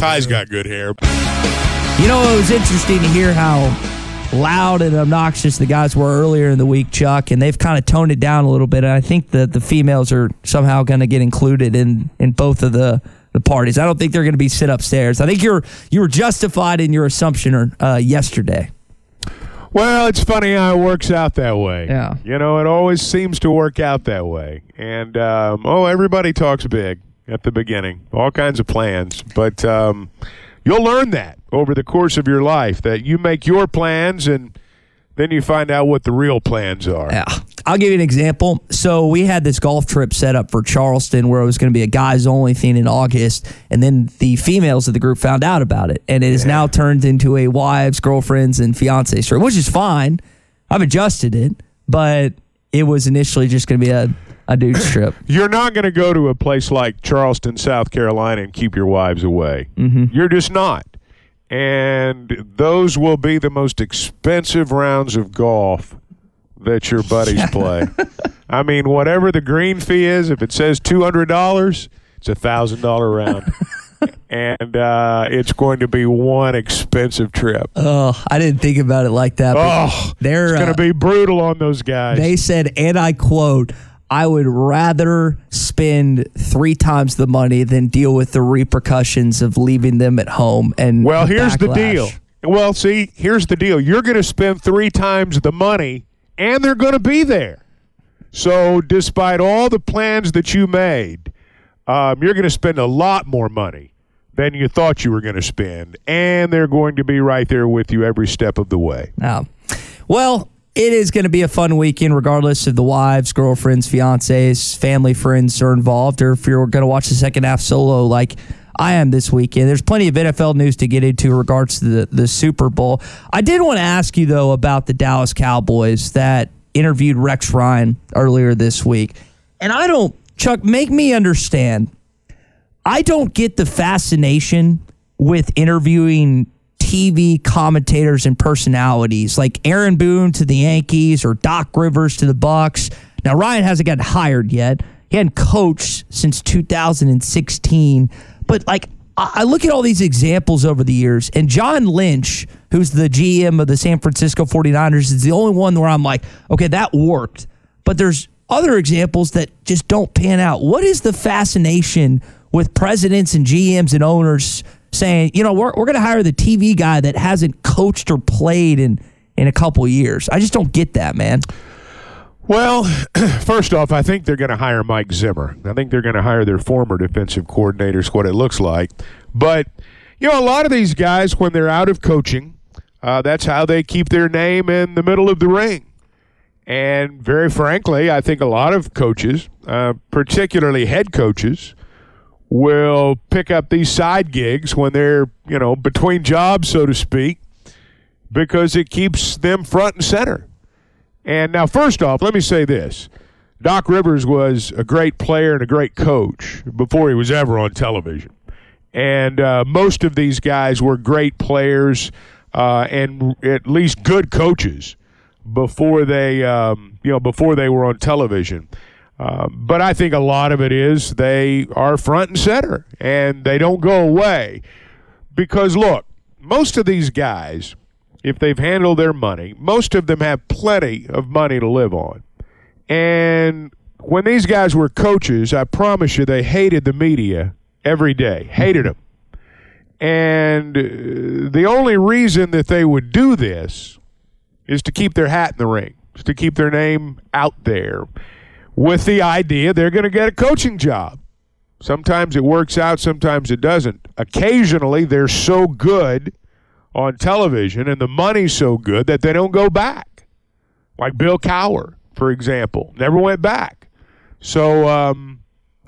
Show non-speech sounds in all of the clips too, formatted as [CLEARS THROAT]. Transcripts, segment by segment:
Ty's got good hair. You know, it was interesting to hear how loud and obnoxious the guys were earlier in the week, Chuck, and they've kind of toned it down a little bit. And I think that the females are somehow going to get included in in both of the the parties. I don't think they're going to be sit upstairs. I think you're you were justified in your assumption uh, yesterday. Well, it's funny how it works out that way. Yeah. You know, it always seems to work out that way. And, um, oh, everybody talks big at the beginning, all kinds of plans. But um, you'll learn that over the course of your life that you make your plans and then you find out what the real plans are. Yeah. I'll give you an example. So we had this golf trip set up for Charleston where it was going to be a guys only thing in August, and then the females of the group found out about it, and it has now turned into a wives, girlfriends, and fiancés trip, which is fine. I've adjusted it, but it was initially just going to be a a dude's [COUGHS] trip. You're not going to go to a place like Charleston, South Carolina, and keep your wives away. Mm-hmm. You're just not. And those will be the most expensive rounds of golf that your buddies [LAUGHS] play. I mean, whatever the green fee is, if it says two hundred dollars, it's a thousand dollar round. [LAUGHS] and uh, it's going to be one expensive trip. Oh, I didn't think about it like that. Oh, they're it's going uh, to be brutal on those guys. They said, and I quote, I would rather spend three times the money than deal with the repercussions of leaving them at home. And Well, the here's the deal. Well, see, here's the deal. You're going to spend three times the money, and they're going to be there. So, despite all the plans that you made, um, you're going to spend a lot more money than you thought you were going to spend, and they're going to be right there with you every step of the way. Now, well, it is going to be a fun weekend, regardless if the wives, girlfriends, fiancés, family, friends are involved, or if you're going to watch the second half solo like I am this weekend. There's plenty of NFL news to get into in regards to the, the Super Bowl. I did want to ask you, though, about the Dallas Cowboys that interviewed Rex Ryan earlier this week. And I don't, Chuck, make me understand. I don't get the fascination with interviewing TV commentators and personalities like Aaron Boone to the Yankees or Doc Rivers to the Bucks. Now Ryan hasn't gotten hired yet. He hadn't coached since 2016. But like I look at all these examples over the years, and John Lynch, who's the GM of the San Francisco 49ers, is the only one where I'm like, okay, that worked. But there's other examples that just don't pan out. What is the fascination with presidents and GMs and owners saying, you know, we're, we're going to hire the TV guy that hasn't coached or played in, in a couple years? I just don't get that, man. Well, [CLEARS THROAT] first off, I think they're going to hire Mike Zimmer. I think they're going to hire their former defensive coordinators, what it looks like. But, you know, a lot of these guys, when they're out of coaching, uh, that's how they keep their name in the middle of the ring. And very frankly, I think a lot of coaches, uh, particularly head coaches, will pick up these side gigs when they're, you know, between jobs, so to speak, because it keeps them front and center. And now, first off, let me say this. Doc Rivers was a great player and a great coach before he was ever on television. And uh, most of these guys were great players uh, and at least good coaches before they, um, you know, before they were on television. Uh, but I think a lot of it is they are front and center and they don't go away. Because look, most of these guys, if they've handled their money, most of them have plenty of money to live on. And when these guys were coaches, I promise you they hated the media every day, hated them. And uh, the only reason that they would do this is to keep their hat in the ring, is to keep their name out there with the idea they're going to get a coaching job. Sometimes it works out, sometimes it doesn't. occasionally they're so good on television and the money's so good that they don't go back. Like Bill Cowher, for example, never went back. So um,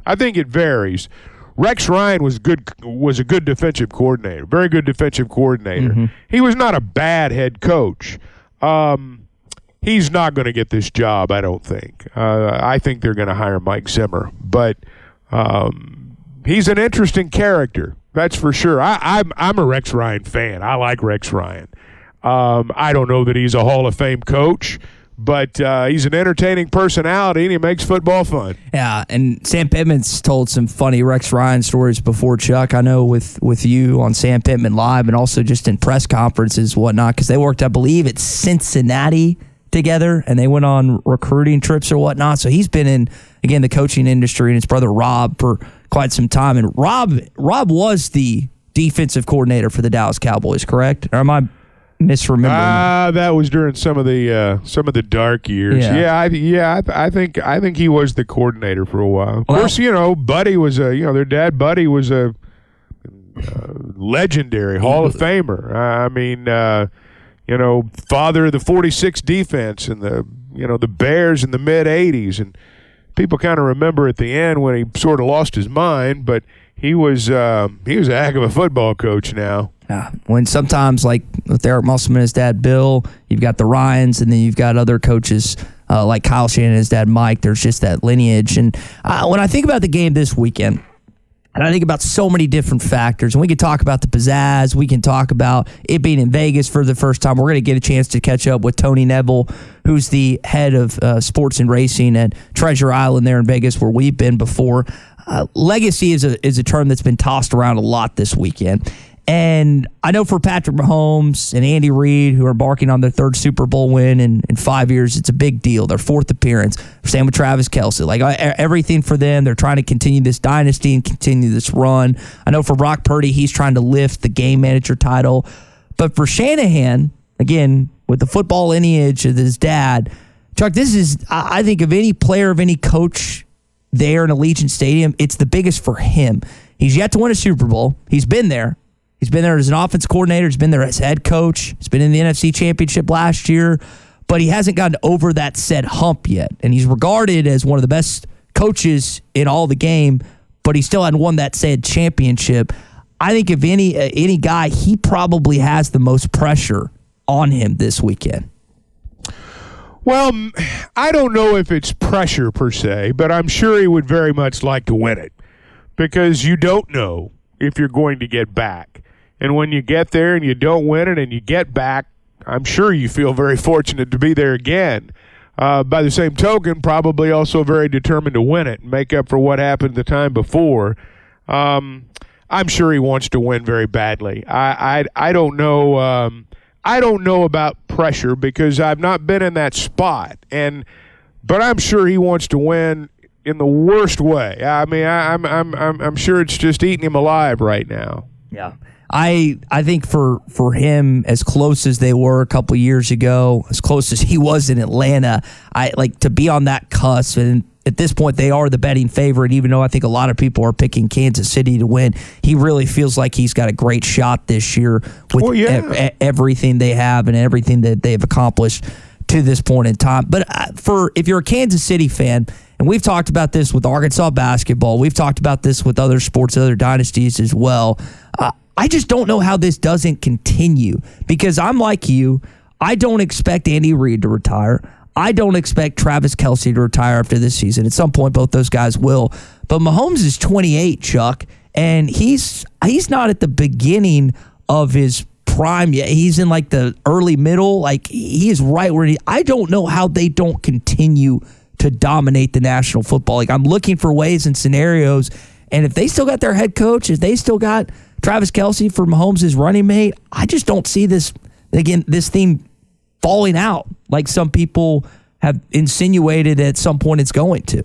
I think it varies. Rex Ryan was good was a good defensive coordinator, very good defensive coordinator. Mm-hmm. He was not a bad head coach. Um, he's not going to get this job, I don't think. Uh, I think they're going to hire Mike Zimmer, but um, he's an interesting character. That's for sure. I, I'm I'm a Rex Ryan fan. I like Rex Ryan. Um, I don't know that he's a Hall of Fame coach, but uh, he's an entertaining personality and he makes football fun. Yeah, and Sam Pittman's told some funny Rex Ryan stories before, Chuck. I know with with you on Sam Pittman Live and also just in press conferences whatnot, because they worked, I believe, at Cincinnati together and they went on recruiting trips or whatnot. So he's been in again the coaching industry and his brother Rob for quite some time. And Rob Rob was the defensive coordinator for the Dallas Cowboys, correct? Or am I misremembering? Ah, that was during some of the uh, some of the dark years. Yeah. Yeah, I, yeah, I, th- I think I think he was the coordinator for a while. Of Well- course, you know, Buddy was a you know their dad, Buddy was a uh, legendary Hall of Famer. I mean, uh, you know, father of the '46 defense and the you know the Bears in the mid '80s, and people kind of remember at the end when he sort of lost his mind, but he was uh, he was a heck of a football coach now. Yeah. When sometimes, like with Eric Musselman his dad Bill, you've got the Ryans, and then you've got other coaches uh, like Kyle Shanahan his dad Mike. There's just that lineage. And uh, when I think about the game this weekend, and I think about so many different factors, and we can talk about the pizzazz. We can talk about it being in Vegas for the first time. We're going to get a chance to catch up with Tony Neville, who's the head of uh, sports and racing at Treasure Island there in Vegas, where we've been before. Uh, legacy is a is a term that's been tossed around a lot this weekend. And I know for Patrick Mahomes and Andy Reid, who are embarking on their third Super Bowl win in, in five years, it's a big deal. Their fourth appearance. Same with Travis Kelce. Like everything for them, they're trying to continue this dynasty and continue this run. I know for Brock Purdy, he's trying to lift the game manager title. But for Shanahan, again, with the football lineage of his dad, Chuck, this is, I think, of any player, of any coach there in Allegiant Stadium, it's the biggest for him. He's yet to win a Super Bowl. He's been there. He's been there as an offense coordinator. He's been there as head coach. He's been in the NFC Championship last year, but he hasn't gotten over that said hump yet. And he's regarded as one of the best coaches in all the game, but he still hadn't won that said championship. I think if any uh, any guy, he probably has the most pressure on him this weekend. Well, I don't know if it's pressure per se, but I'm sure he would very much like to win it because you don't know if you're going to get back. And when you get there and you don't win it and you get back, I'm sure you feel very fortunate to be there again. Uh, by the same token, probably also very determined to win it and make up for what happened the time before. Um, I'm sure he wants to win very badly. I I, I don't know. Um, I don't know about pressure because I've not been in that spot, and but I'm sure he wants to win in the worst way. I mean, I, I'm I'm I'm I'm sure it's just eating him alive right now. Yeah. I I think for for him as close as they were a couple years ago, as close as he was in Atlanta, I like to be on that cusp and at this point they are the betting favorite even though I think a lot of people are picking Kansas City to win. He really feels like he's got a great shot this year with Well, yeah. e- e- everything they have and everything that they've accomplished to this point in time. But uh, for if you're a Kansas City fan, and we've talked about this with Arkansas basketball, we've talked about this with other sports, other dynasties as well. Uh, I just don't know how this doesn't continue because I'm like you. I don't expect Andy Reid to retire. I don't expect Travis Kelce to retire after this season. At some point, both those guys will. But Mahomes is 28, Chuck, and he's he's not at the beginning of his prime yet. He's in like the early middle. Like he is right where he. I don't know how they don't continue to dominate the National Football League. I'm looking for ways and scenarios, and if they still got their head coach, if they still got Travis Kelce for Mahomes' running mate, I just don't see this again. This thing falling out like some people have insinuated at some point it's going to.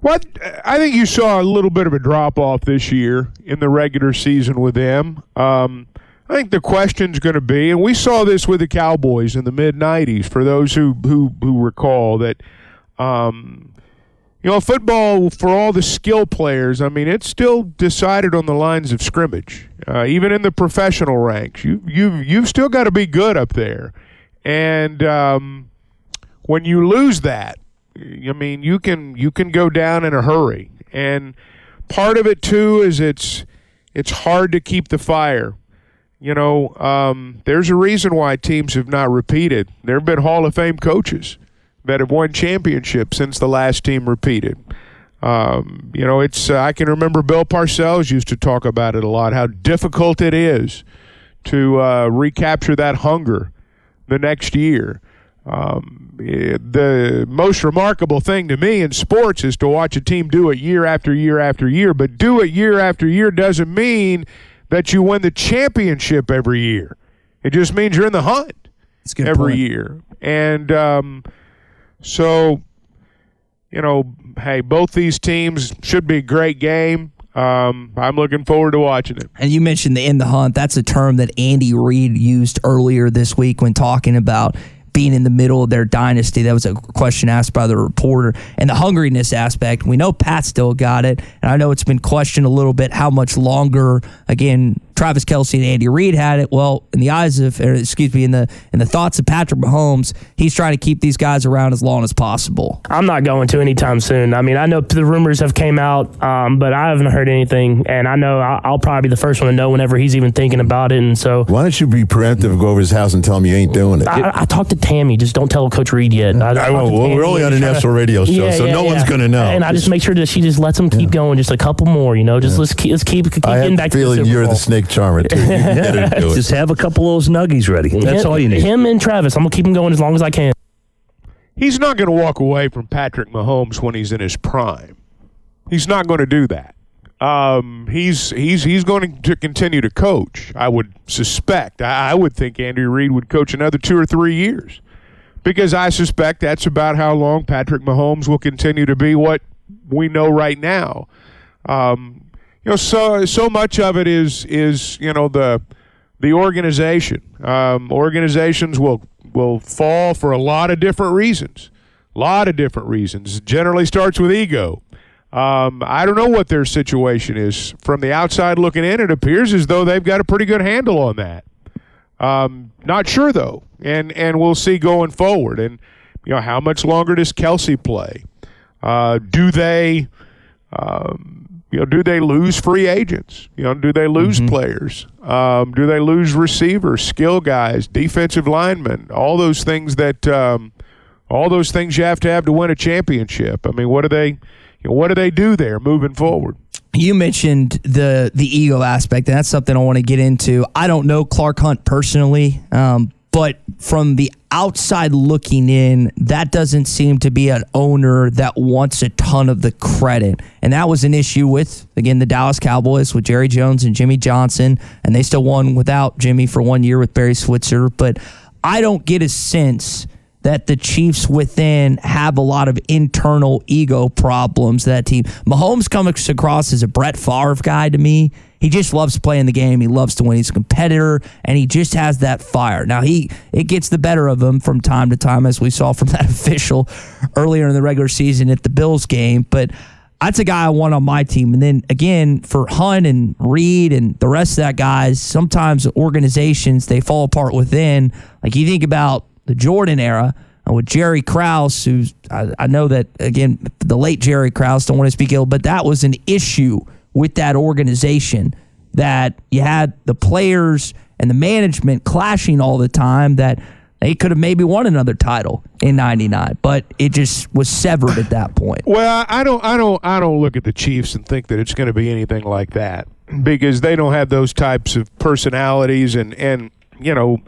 What I think you saw a little bit of a drop off this year in the regular season with them. Um, I think the question's going to be, and we saw this with the Cowboys in the mid '90s. For those who who who recall that, um, you know, football for all the skill players. I mean, it's still decided on the lines of scrimmage. Uh, even in the professional ranks, you you you've still got to be good up there. And um, when you lose that, I mean, you can you can go down in a hurry. And part of it too is it's it's hard to keep the fire. You know, um, there's a reason why teams have not repeated. There have been Hall of Fame coaches that have won championships since the last team repeated. Um, you know, it's uh, I can remember Bill Parcells used to talk about it a lot. How difficult it is to uh, recapture that hunger the next year. Um, the most remarkable thing to me in sports is to watch a team do it year after year after year. But do it year after year doesn't mean that you win the championship every year. It just means you're in the hunt every point. year. And um, so, you know, hey, both these teams should be a great game. Um, I'm looking forward to watching it. And you mentioned the in the hunt. That's a term that Andy Reid used earlier this week when talking about being in the middle of their dynasty. That was a question asked by the reporter. And the hungriness aspect, we know Pat still got it. And I know it's been questioned a little bit how much longer, again, Travis Kelce and Andy Reid had it. Well, in the eyes of, or excuse me, in the in the thoughts of Patrick Mahomes, he's trying to keep these guys around as long as possible. I'm not going to anytime soon. I mean, I know the rumors have came out, um, but I haven't heard anything, and I know I'll, I'll, probably be the first one to know whenever he's even thinking about it. And so, why don't you be preemptive, go over his house and tell him you ain't doing it? I, I talked to Tammy. Just don't tell Coach Reid yet. I, I well, we're only on a national radio show, yeah, so yeah, no yeah. one's going to know. And I just make sure that she just lets him keep going, just a couple more. You know, just let's keep let's keep, keep I getting have back a to the feeling Super you're Bowl. the snake charmer too. You get her to do it. Just have a couple of those nuggies ready. That's him, all you need. Him and Travis. I'm gonna keep him going as long as I can. He's not going to walk away from Patrick Mahomes when he's in his prime. He's not going to do that. Um, he's he's he's going to continue to coach. I would suspect. I, I would think Andy Reid would coach another two or three years, because I suspect that's about how long Patrick Mahomes will continue to be what we know right now. Um, you know, so so much of it is is you know the the organization. Um, organizations will will fall for a lot of different reasons. A lot of different reasons. It generally starts with ego. Um, I don't know what their situation is. From the outside looking in, it appears as though they've got a pretty good handle on that. Um, not sure though, and and we'll see going forward. And you know, how much longer does Kelce play? Uh, do they? Um, you know, do they lose free agents? You know, do they lose players? Um, do they lose receivers, skill guys, defensive linemen? All those things that, um, all those things you have to have to win a championship. I mean, what do they, you know, what do they do there moving forward? You mentioned the the ego aspect, and that's something I want to get into. I don't know Clark Hunt personally, um, but from the outside looking in, that doesn't seem to be an owner that wants a ton of the credit. And that was an issue with, again, the Dallas Cowboys with Jerry Jones and Jimmy Johnson, and they still won without Jimmy for one year with Barry Switzer. But I don't get a sense that the Chiefs within have a lot of internal ego problems. That team, Mahomes comes across as a Brett Favre guy to me. He just loves playing the game. He loves to win. He's a competitor, and he just has that fire. Now he it gets the better of him from time to time, as we saw from [LAUGHS] that official earlier in the regular season at the Bills game. But that's a guy I want on my team. And then again, for Hunt and Reid and the rest of that guys, sometimes organizations they fall apart within. Like you think about the Jordan era uh, with Jerry Krause, who's I, I know that again the late Jerry Krause. Don't want to speak ill, but that was an issue with that organization that you had the players and the management clashing all the time. That they could have maybe won another title in '99, but it just was severed at that point. Well, I don't, I don't, I don't look at the Chiefs and think that it's going to be anything like that because they don't have those types of personalities and and you know,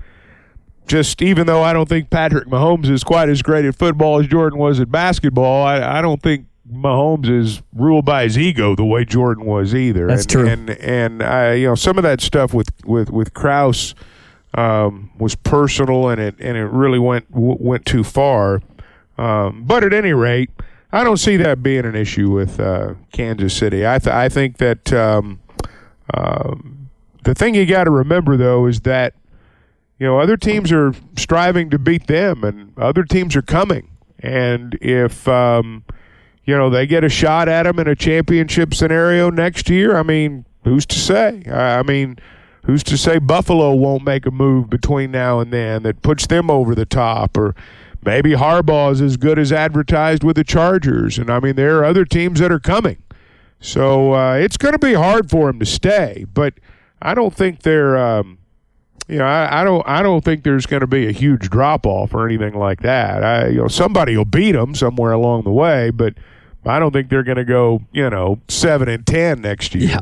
just even though I don't think Patrick Mahomes is quite as great at football as Jordan was at basketball, I, I don't think Mahomes is ruled by his ego the way Jordan was either. That's and, true. And and I, you know, some of that stuff with with with Krause um, was personal, and it and it really went w- went too far. Um, but at any rate, I don't see that being an issue with uh, Kansas City. I th- I think that um, um, the thing you got to remember though is that you know other teams are striving to beat them, and other teams are coming. And if um, you know, they get a shot at him in a championship scenario next year. I mean, who's to say? I mean, who's to say Buffalo won't make a move between now and then that puts them over the top or maybe Harbaugh is as good as advertised with the Chargers. And I mean, there are other teams that are coming. So uh, it's going to be hard for him to stay, but I don't think they're. Um, you know, I, I don't. I don't think there's going to be a huge drop off or anything like that. I, you know, somebody will beat them somewhere along the way, but I don't think they're going to go. You know, seven and ten next year. Yeah.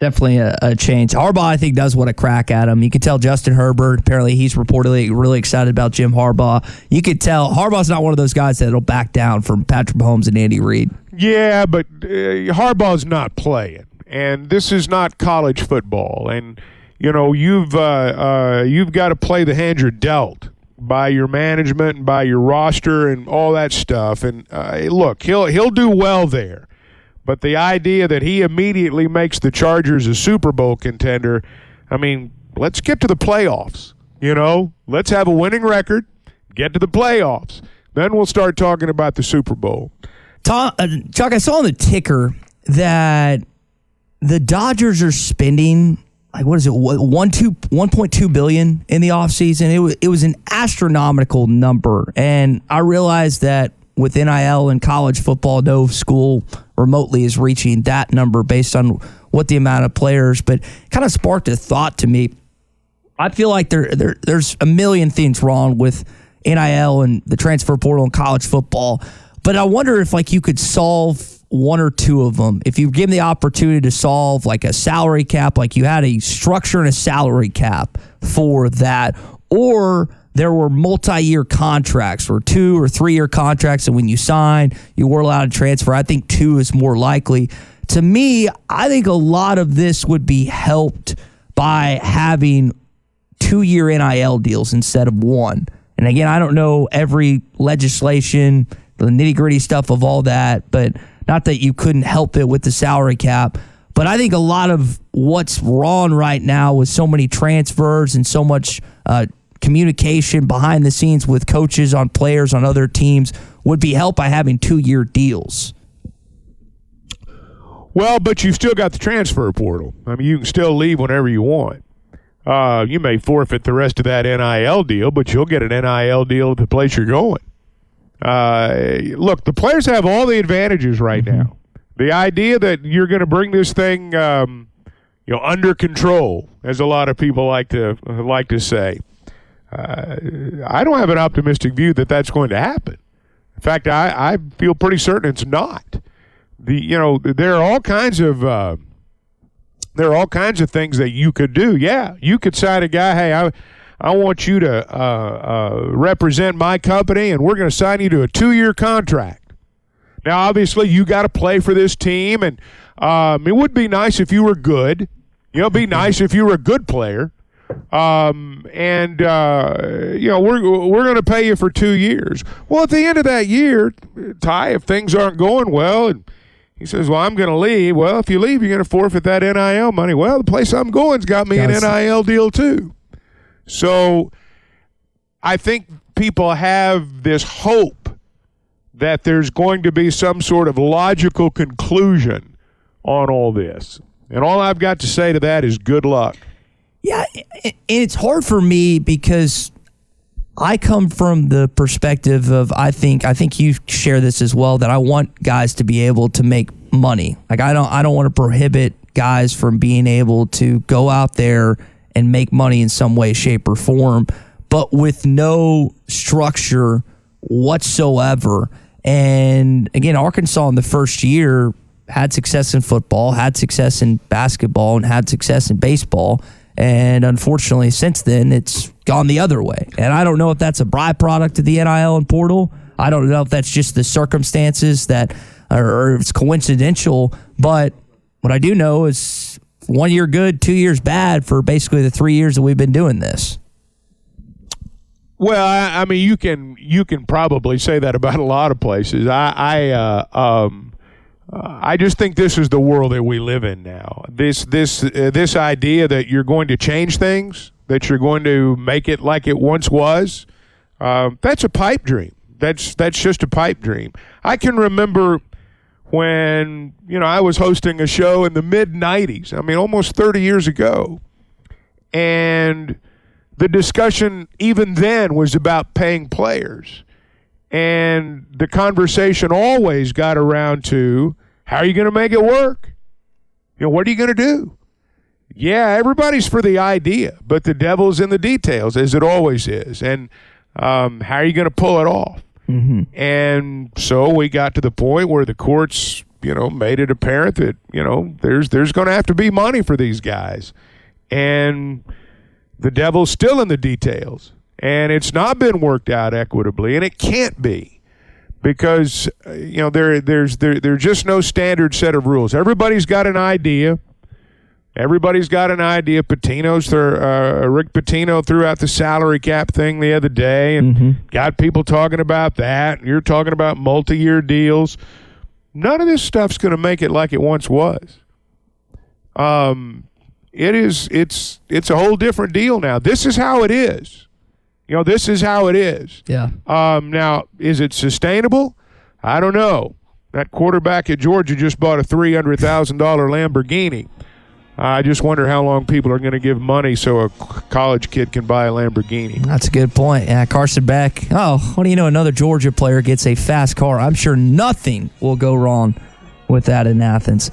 Definitely a, a change. Harbaugh, I think, does want to crack at him. You could tell Justin Herbert, apparently, he's reportedly really excited about Jim Harbaugh. You could tell Harbaugh's not one of those guys that'll back down from Patrick Mahomes and Andy Reid. Yeah, but uh, Harbaugh's not playing, and this is not college football. And you know, you've uh, uh, you've got to play the hand you're dealt by your management and by your roster and all that stuff. And uh, look, he'll he'll do well there. But the idea that he immediately makes the Chargers a Super Bowl contender, I mean, let's get to the playoffs. You know, let's have a winning record, get to the playoffs. Then we'll start talking about the Super Bowl. Tom, uh, Chuck, I saw on the ticker that the Dodgers are spending like what is it one two one point two billion in the offseason. It was it was an astronomical number, and I realized that with NIL and college football, no school remotely is reaching that number based on what the amount of players. But kind of sparked a thought to me. I feel like there, there there's a million things wrong with NIL and the transfer portal and college football. But I wonder if like you could solve one or two of them. If you give them the opportunity to solve like a salary cap, like you had a structure and a salary cap for that, or there were multi-year contracts or two or three-year contracts, and when you sign, you were allowed to transfer. I think two is more likely. To me, I think a lot of this would be helped by having two-year NIL deals instead of one. And again, I don't know every legislation, the nitty-gritty stuff of all that, but not that you couldn't help it with the salary cap. But I think a lot of what's wrong right now with so many transfers and so much uh, communication behind the scenes with coaches on players on other teams would be helped by having two year deals. Well, but you've still got the transfer portal. I mean, you can still leave whenever you want. Uh, you may forfeit the rest of that NIL deal, but you'll get an NIL deal at the place you're going. Uh, look, the players have all the advantages right Mm-hmm. now. The idea that you're going to bring this thing, um, you know, under control, as a lot of people like to like to say, uh, I don't have an optimistic view that that's going to happen. In fact, I, I feel pretty certain it's not. The you know there are all kinds of uh, there are all kinds of things that you could do. Yeah, you could sign a guy. Hey, I I want you to uh, uh, represent my company, and we're going to sign you to a two year contract. Now, obviously, you got to play for this team, and um, it would be nice if you were good. You know, it'd be nice if you were a good player. Um, and uh, you know, we're we're going to pay you for two years. Well, at the end of that year, Ty, if things aren't going well, and he says, "Well, I'm going to leave." Well, if you leave, you're going to forfeit that NIL money. Well, the place I'm going's got me an NIL deal too. So, I think people have this hope that there's going to be some sort of logical conclusion on all this. And all I've got to say to that is good luck. Yeah, and it's hard for me because I come from the perspective of I think I think you share this as well that I want guys to be able to make money. Like I don't I don't want to prohibit guys from being able to go out there and make money in some way shape or form, but with no structure whatsoever. And again, Arkansas in the first year had success in football, had success in basketball, and had success in baseball. And unfortunately, since then, it's gone the other way. And I don't know if that's a byproduct of the NIL and portal. I don't know if that's just the circumstances that, or, it's coincidental. But what I do know is one year good, two years bad for basically the three years that we've been doing this. Well, I, I mean, you can you can probably say that about a lot of places. I I uh, um, uh, I just think this is the world that we live in now. This this uh, this idea that you're going to change things, that you're going to make it like it once was, um, that's a pipe dream. that's that's just a pipe dream. I can remember when you know I was hosting a show in the mid '90s. I mean, almost 30 years ago, and the discussion even then was about paying players, and the conversation always got around to how are you going to make it work? You know, what are you going to do? Yeah, everybody's for the idea, but the devil's in the details, as it always is. And um, how are you going to pull it off? Mm-hmm. And so we got to the point where the courts, you know, made it apparent that you know there's there's going to have to be money for these guys, and the devil's still in the details, and it's not been worked out equitably, and it can't be because uh, you know there there's there there's just no standard set of rules. Everybody's got an idea. Everybody's got an idea. Pitino's th- uh, Rick Pitino threw out the salary cap thing the other day, and got people talking about that. You're talking about multi-year deals. None of this stuff's going to make it like it once was. Um, it is. It's it's a whole different deal now. This is how it is. You know, this is how it is. Yeah. Um, now, is it sustainable? I don't know. That quarterback at Georgia just bought a three hundred thousand dollar Lamborghini. I just wonder how long people are going to give money so a college kid can buy a Lamborghini. That's a good point. Yeah, Carson Beck. Oh, what do you know? Another Georgia player gets a fast car. I'm sure nothing will go wrong with that in Athens.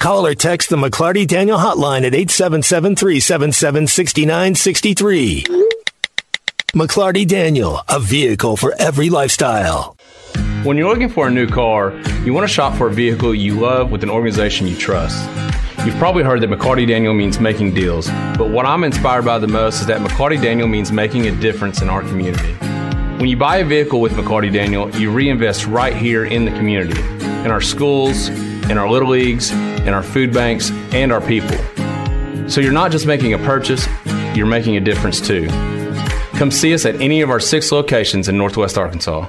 Call or text the McLarty Daniel hotline at 877 377 6963. McLarty Daniel, a vehicle for every lifestyle. When you're looking for a new car, you want to shop for a vehicle you love with an organization you trust. You've probably heard that McLarty Daniel means making deals, but what I'm inspired by the most is that McLarty Daniel means making a difference in our community. When you buy a vehicle with McLarty Daniel, you reinvest right here in the community, in our schools, in our little leagues, in our food banks, and our people. So you're not just making a purchase, you're making a difference too. Come see us at any of our six locations in Northwest Arkansas.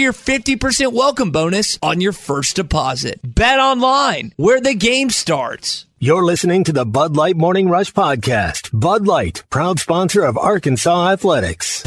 your 50% welcome bonus on your first deposit. Bet online where the game starts. You're listening to the Bud Light Morning Rush Podcast. Bud Light, proud sponsor of Arkansas Athletics.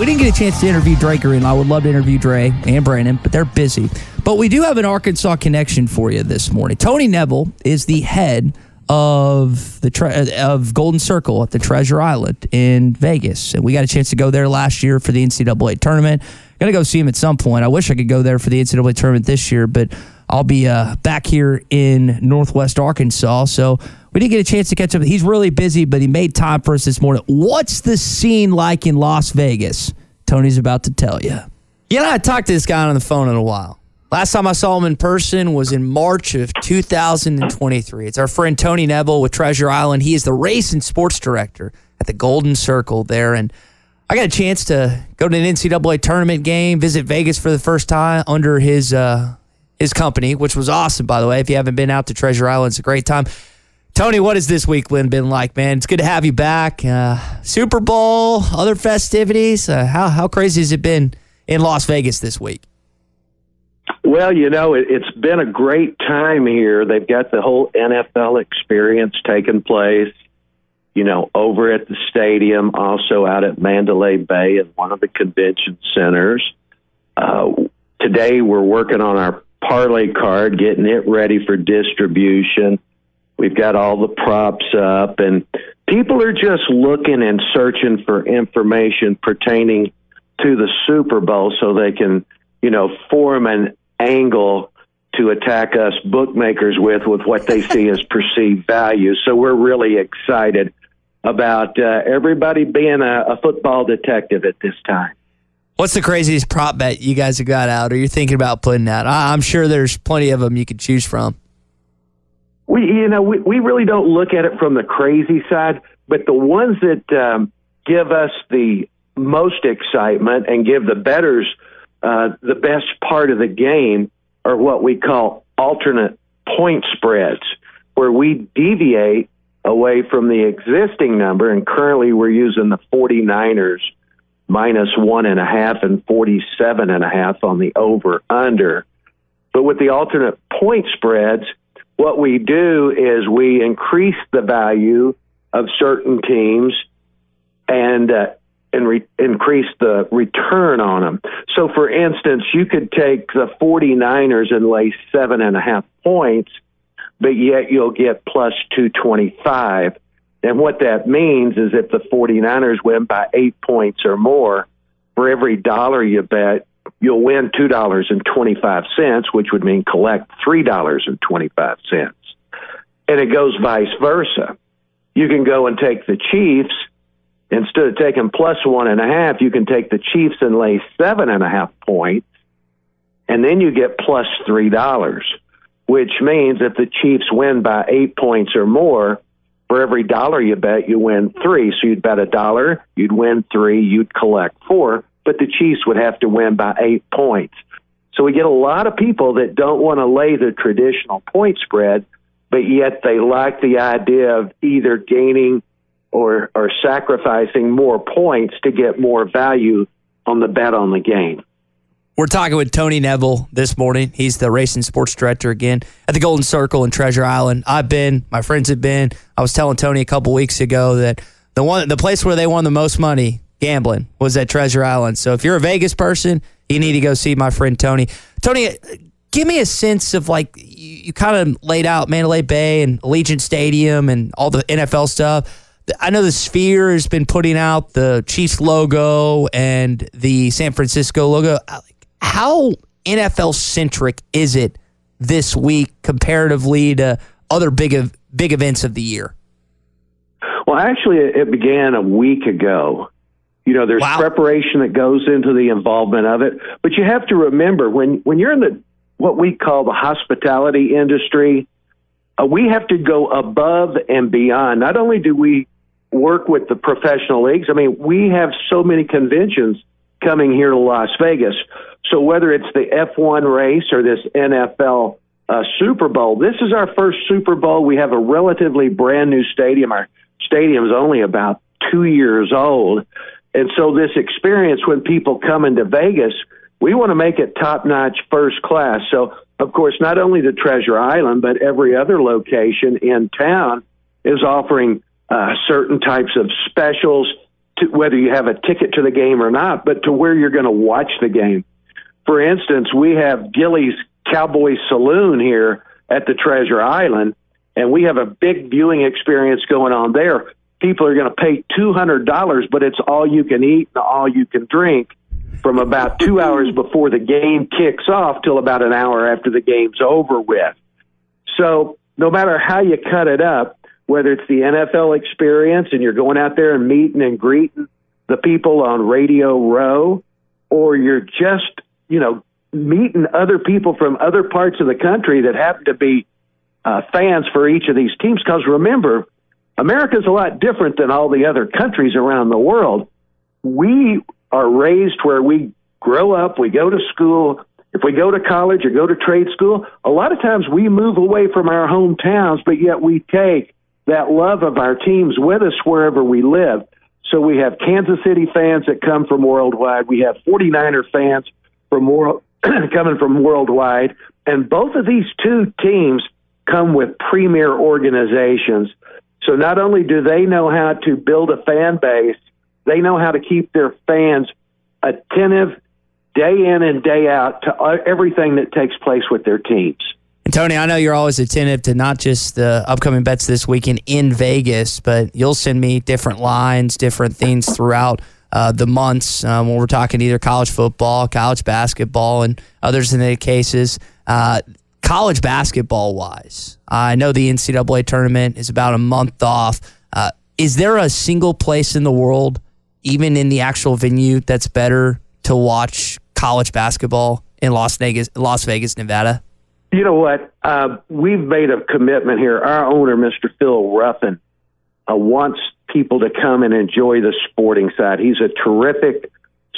We didn't get a chance to interview Dre Green. I would love to interview Dre and Brandon, but they're busy. But we do have an Arkansas connection for you this morning. Tony Neville is the head of the tre- of Golden Circle at the Treasure Island in Vegas, and we got a chance to go there last year for the NCAA tournament. Gonna go see him at some point. I wish I could go there for the NCAA tournament this year, but I'll be uh, back here in Northwest Arkansas, so we didn't get a chance to catch up. He's really busy, but he made time for us this morning. What's the scene like in Las Vegas? Tony's about to tell you. You know, I talked to this guy on the phone in a while. Last time I saw him in person was in March of 2023. It's our friend Tony Neville with Treasure Island. He is the race and sports director at the Golden Circle there. And I got a chance to go to an NCAA tournament game, visit Vegas for the first time under his uh, his company, which was awesome, by the way. If you haven't been out to Treasure Island, it's a great time. Tony, what has this week been like, man? It's good to have you back. Uh, Super Bowl, other festivities. Uh, how how crazy has it been in Las Vegas this week? Well, you know, it, it's been a great time here. They've got the whole NFL experience taking place, you know, over at the stadium, also out at Mandalay Bay in one of the convention centers. Uh, today, we're working on our parlay card, getting it ready for distribution. We've got all the props up, and people are just looking and searching for information pertaining to the Super Bowl so they can, you know, form an angle to attack us bookmakers with with what they see as perceived value. So we're really excited about uh, everybody being a, a football detective at this time. What's the craziest prop bet you guys have got out or you're thinking about putting out? I- I'm sure there's plenty of them you could choose from. We, you know, we, we really don't look at it from the crazy side, but the ones that um, give us the most excitement and give the betters uh, the best part of the game are what we call alternate point spreads, where we deviate away from the existing number. And currently we're using the 49ers minus one and a half and 47 and a half on the over under. But with the alternate point spreads, what we do is we increase the value of certain teams and uh, and re- increase the return on them. So, for instance, you could take the 49ers and lay seven and a half points, but yet you'll get plus 225. And what that means is if the 49ers win by eight points or more, for every dollar you bet, you'll win $2.25, which would mean collect $3.25. And it goes vice versa. You can go and take the Chiefs. Instead of taking plus one and a half, you can take the Chiefs and lay seven and a half points. And then you get $3, which means if the Chiefs win by eight points or more, for every dollar you bet, you win three. So you'd bet a dollar, you'd win three, you'd collect four, but the Chiefs would have to win by eight points. So we get a lot of people that don't want to lay the traditional point spread, but yet they like the idea of either gaining or, or sacrificing more points to get more value on the bet on the game. We're talking with Tony Neville this morning. He's the racing sports director again at the Golden Circle in Treasure Island. I've been, my friends have been. I was telling Tony a couple weeks ago that the one, the place where they won the most money gambling was at Treasure Island. So if you're a Vegas person, you need to go see my friend Tony. Tony, uh, give me a sense of like you, you kind of laid out Mandalay Bay and Allegiant Stadium and all the NFL stuff. I know the Sphere has been putting out the Chiefs logo and the San Francisco logo. How NFL centric is it this week comparatively to other big big events of the year? Well, actually, it began a week ago. You know, there's wow. preparation that goes into the involvement of it, but you have to remember when when you're in the what we call the hospitality industry, uh, we have to go above and beyond. Not only do we work with the professional leagues, I mean, we have so many conventions coming here to Las Vegas. So whether it's the F1 race or this NFL uh, Super Bowl, this is our first Super Bowl. We have a relatively brand new stadium. Our stadium is only about two years old. And so this experience when people come into Vegas, we want to make it top notch first class. So of course, not only the Treasure Island, but every other location in town is offering uh, certain types of specials to whether you have a ticket to the game or not, but to where you're going to watch the game. For instance, we have Gilley's Cowboy Saloon here at the Treasure Island, and we have a big viewing experience going on there. People are going to pay $200, but it's all you can eat and all you can drink from about two hours [LAUGHS] before the game kicks off till about an hour after the game's over with. So no matter how you cut it up, whether it's the NFL experience and you're going out there and meeting and greeting the people on Radio Row, or you're just, you know, meeting other people from other parts of the country that happen to be uh, fans for each of these teams. Because remember, America's a lot different than all the other countries around the world. We are raised where we grow up, we go to school. If we go to college or go to trade school, a lot of times we move away from our hometowns, but yet we take that love of our teams with us wherever we live. So we have Kansas City fans that come from worldwide. We have 49er fans from world, [CLEARS THROAT] coming from worldwide. And both of these two teams come with premier organizations. So not only do they know how to build a fan base, they know how to keep their fans attentive day in and day out to everything that takes place with their teams. And Tony, I know you're always attentive to not just the upcoming bets this weekend in Vegas, but you'll send me different lines, different things throughout uh, the months um, when we're talking either college football, college basketball, and others in the cases. Uh, college basketball wise, I know the NCAA tournament is about a month off. Uh, is there a single place in the world, even in the actual venue, that's better to watch college basketball in Las Vegas, Las Vegas, Nevada? You know what? Uh, we've made a commitment here. Our owner, Mr. Phil Ruffin, uh, wants people to come and enjoy the sporting side. He's a terrific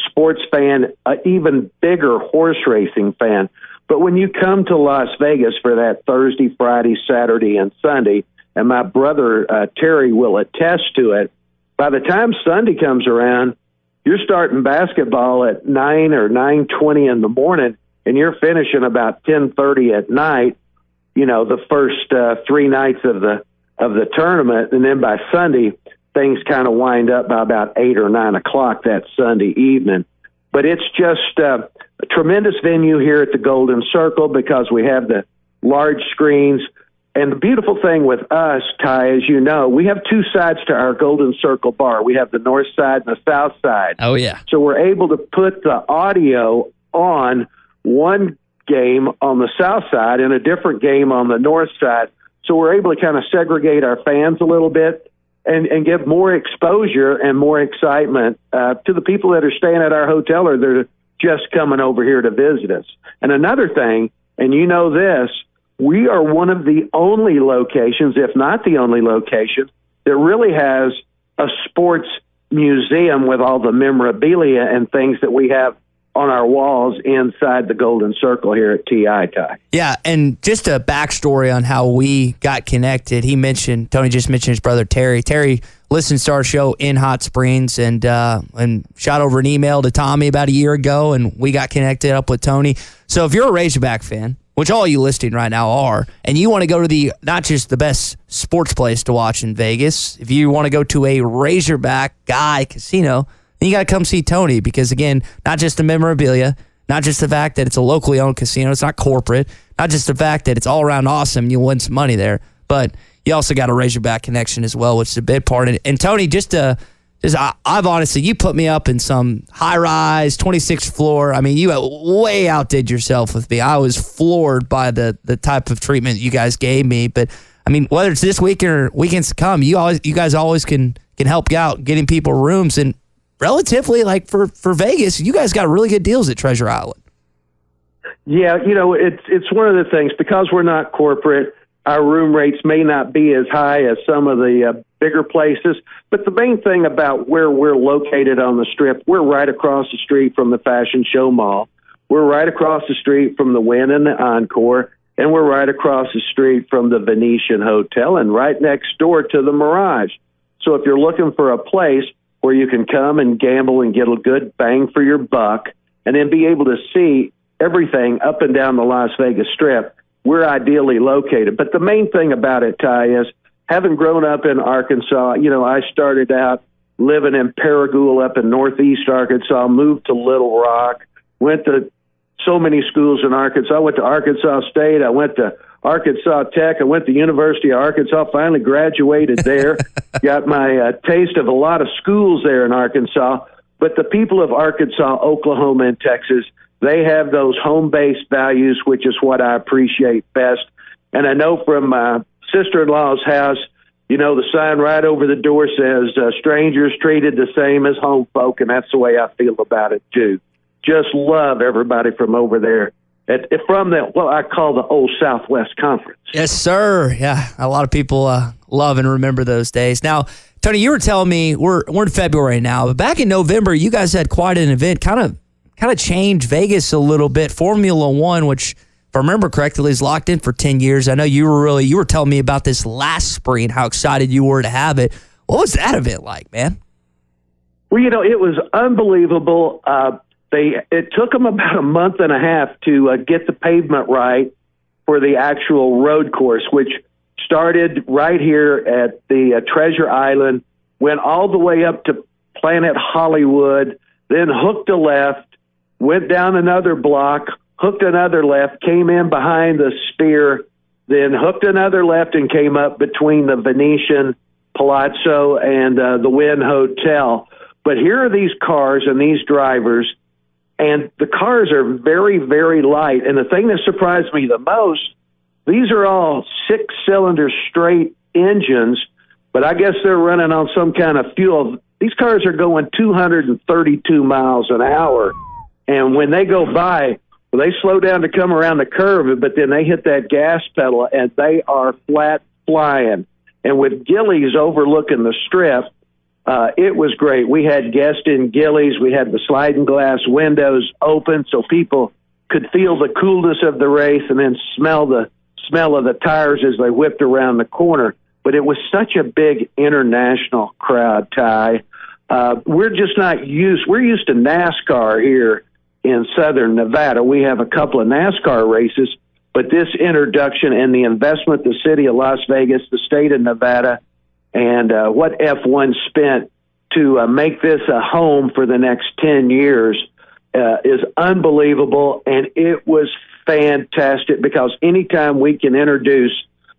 sports fan, an even bigger horse racing fan. But when you come to Las Vegas for that Thursday, Friday, Saturday, and Sunday, and my brother uh, Terry will attest to it, by the time Sunday comes around, you're starting basketball at nine or nine twenty in the morning, and you're finishing about ten thirty at night. You know, the first uh, three nights of the of the tournament, and then by Sunday, things kind of wind up by about eight or nine o'clock that Sunday evening. But it's just uh, a tremendous venue here at the Golden Circle because we have the large screens. And the beautiful thing with us, Ty, as you know, we have two sides to our Golden Circle bar. We have the north side and the south side. Oh, yeah. So we're able to put the audio on one game on the south side and a different game on the north side. So we're able to kind of segregate our fans a little bit and, and give more exposure and more excitement uh, to the people that are staying at our hotel or they're just coming over here to visit us. And another thing, and you know this, we are one of the only locations, if not the only location, that really has a sports museum with all the memorabilia and things that we have on our walls inside the Golden Circle here at TI Ty. Yeah, and just a backstory on how we got connected. He mentioned Tony just mentioned his brother Terry. Terry listens to our show in Hot Springs and uh, and shot over an email to Tommy about a year ago, and we got connected up with Tony. So if you're a Razorback fan, which all you listening right now are, and you want to go to the not just the best sports place to watch in Vegas, if you want to go to a Razorback guy casino you got to come see Tony because, again, not just the memorabilia, not just the fact that it's a locally owned casino, it's not corporate, not just the fact that it's all around awesome, you'll win some money there, but you also got a Razorback connection as well, which is a big part. And, and Tony, just to, just, I, I've honestly, you put me up in some high rise, 26th floor. I mean, you way outdid yourself with me. I was floored by the the type of treatment you guys gave me. But I mean, whether it's this week or weekends to come, you always, you guys always can can help out getting people rooms. And relatively like for for Vegas, you guys got really good deals at Treasure Island. Yeah, you know, it's it's one of the things because we're not corporate. Our room rates may not be as high as some of the uh, bigger places, but the main thing about where we're located on the strip, we're right across the street from the Fashion Show Mall. We're right across the street from the Wynn and the Encore, and we're right across the street from the Venetian Hotel and right next door to the Mirage. So if you're looking for a place where you can come and gamble and get a good bang for your buck and then be able to see everything up and down the Las Vegas Strip. We're ideally located. But the main thing about it, Ty, is having grown up in Arkansas, you know, I started out living in Paragould up in northeast Arkansas, moved to Little Rock, went to so many schools in Arkansas. I went to Arkansas State. I went to Arkansas Tech. I went to University of Arkansas. Finally graduated there. [LAUGHS] Got my uh, taste of a lot of schools there in Arkansas. But the people of Arkansas, Oklahoma, and Texas, they have those home-based values, which is what I appreciate best. And I know from my sister-in-law's house, you know, the sign right over the door says uh, "strangers treated the same as home folk," and that's the way I feel about it too. Just love everybody from over there at, from the what I call the old Southwest Conference. Yes, sir. Yeah, a lot of people uh, love and remember those days. Now, Tony, you were telling me we're we're in February now, but back in November, you guys had quite an event, kind of kind of changed Vegas a little bit. Formula One, which if I remember correctly, is locked in for ten years. I know you were really you were telling me about this last spring, how excited you were to have it. What was that event like, man? Well, you know, it was unbelievable. Uh, they it took them [LAUGHS] about a month and a half to uh, get the pavement right for the actual road course, which started right here at the uh, Treasure Island, went all the way up to Planet Hollywood, then hooked a left, went down another block, hooked another left, came in behind the Sphere, then hooked another left and came up between the Venetian Palazzo and uh, the Wynn Hotel. But here are these cars and these drivers, and the cars are very, very light. And the thing that surprised me the most, these are all six cylinder straight engines, but I guess they're running on some kind of fuel. These cars are going 232 miles an hour. And when they go by, well, they slow down to come around the curve, but then they hit that gas pedal and they are flat flying. And with Gilley's overlooking the strip, uh, it was great. We had guests in Gilley's. We had the sliding glass windows open so people could feel the coolness of the race and then smell the smell of the tires as they whipped around the corner. But it was such a big international crowd, Ty. Uh, we're just not used. We're used to NASCAR here in Southern Nevada. We have a couple of NASCAR races, but this introduction and the investment, the city of Las Vegas, the state of Nevada, and uh, what F1 spent to uh, make this a home for the next 10 years uh, is unbelievable. And it was fantastic because anytime we can introduce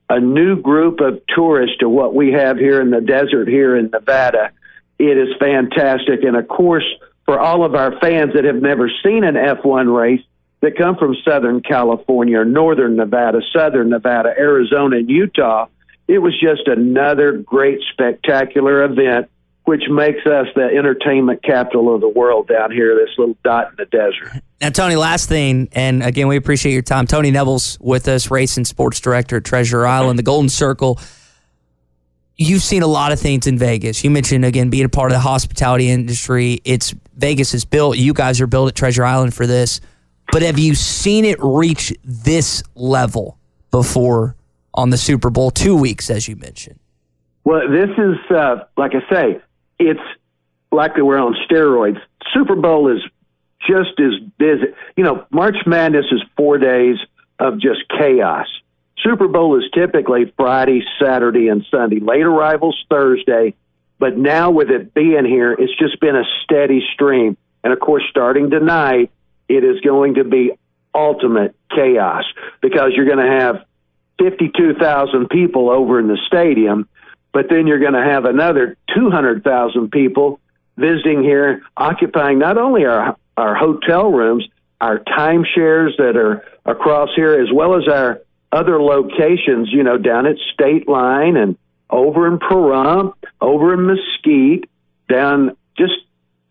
a new group of tourists to what we have here in the desert here in Nevada, it is fantastic. And of course, for all of our fans that have never seen an F1 race that come from Southern California, Northern Nevada, Southern Nevada, Arizona, and Utah, it was just another great, spectacular event, which makes us the entertainment capital of the world down here, this little dot in the desert. Now, Tony, last thing, and again, we appreciate your time. Tony Neville's with us, race and sports director at Treasure Island, the Golden Circle. You've seen a lot of things in Vegas. You mentioned again being a part of the hospitality industry. It's Vegas is built. You guys are built at Treasure Island for this. But have you seen it reach this level before on the Super Bowl two weeks, as you mentioned? Well, this is uh, like I say, it's like we're on steroids. Super Bowl is just as busy. You know, March Madness is four days of just chaos. Super Bowl is typically Friday, Saturday, and Sunday. Late arrivals Thursday, but now with it being here, it's just been a steady stream. And of course, starting tonight, it is going to be ultimate chaos because you're going to have 52,000 people over in the stadium, but then you're going to have another 200,000 people visiting here, occupying not only our, our hotel rooms, our timeshares that are across here, as well as our other locations, you know, down at State Line and over in Pahrump, over in Mesquite, down just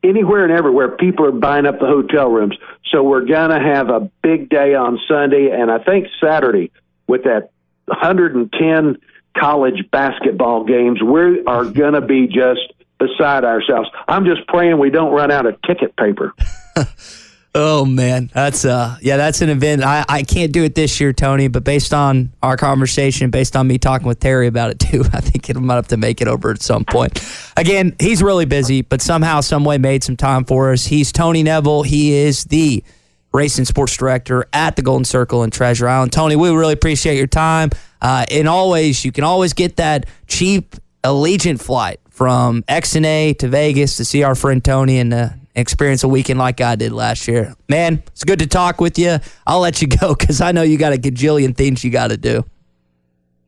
anywhere and everywhere people are buying up the hotel rooms. So we're going to have a big day on Sunday and I think Saturday with that 110 college basketball games. We are going to be just beside ourselves. I'm just praying we don't run out of ticket paper. [LAUGHS] Oh man, that's uh yeah, that's an event. I, I can't do it this year, Tony, but based on our conversation, based on me talking with Terry about it [LAUGHS] too, I think it might have to make it over at some point. Again, he's really busy, but somehow, some way made some time for us. He's Tony Neville. He is the race and sports director at the Golden Circle in Treasure Island. Tony, we really appreciate your time. Uh, and always, you can always get that cheap Allegiant flight from XNA to Vegas to see our friend Tony and uh, experience a weekend like I did last year. Man, it's good to talk with you. I'll let you [LAUGHS] go because I know you got a gajillion things you got to do.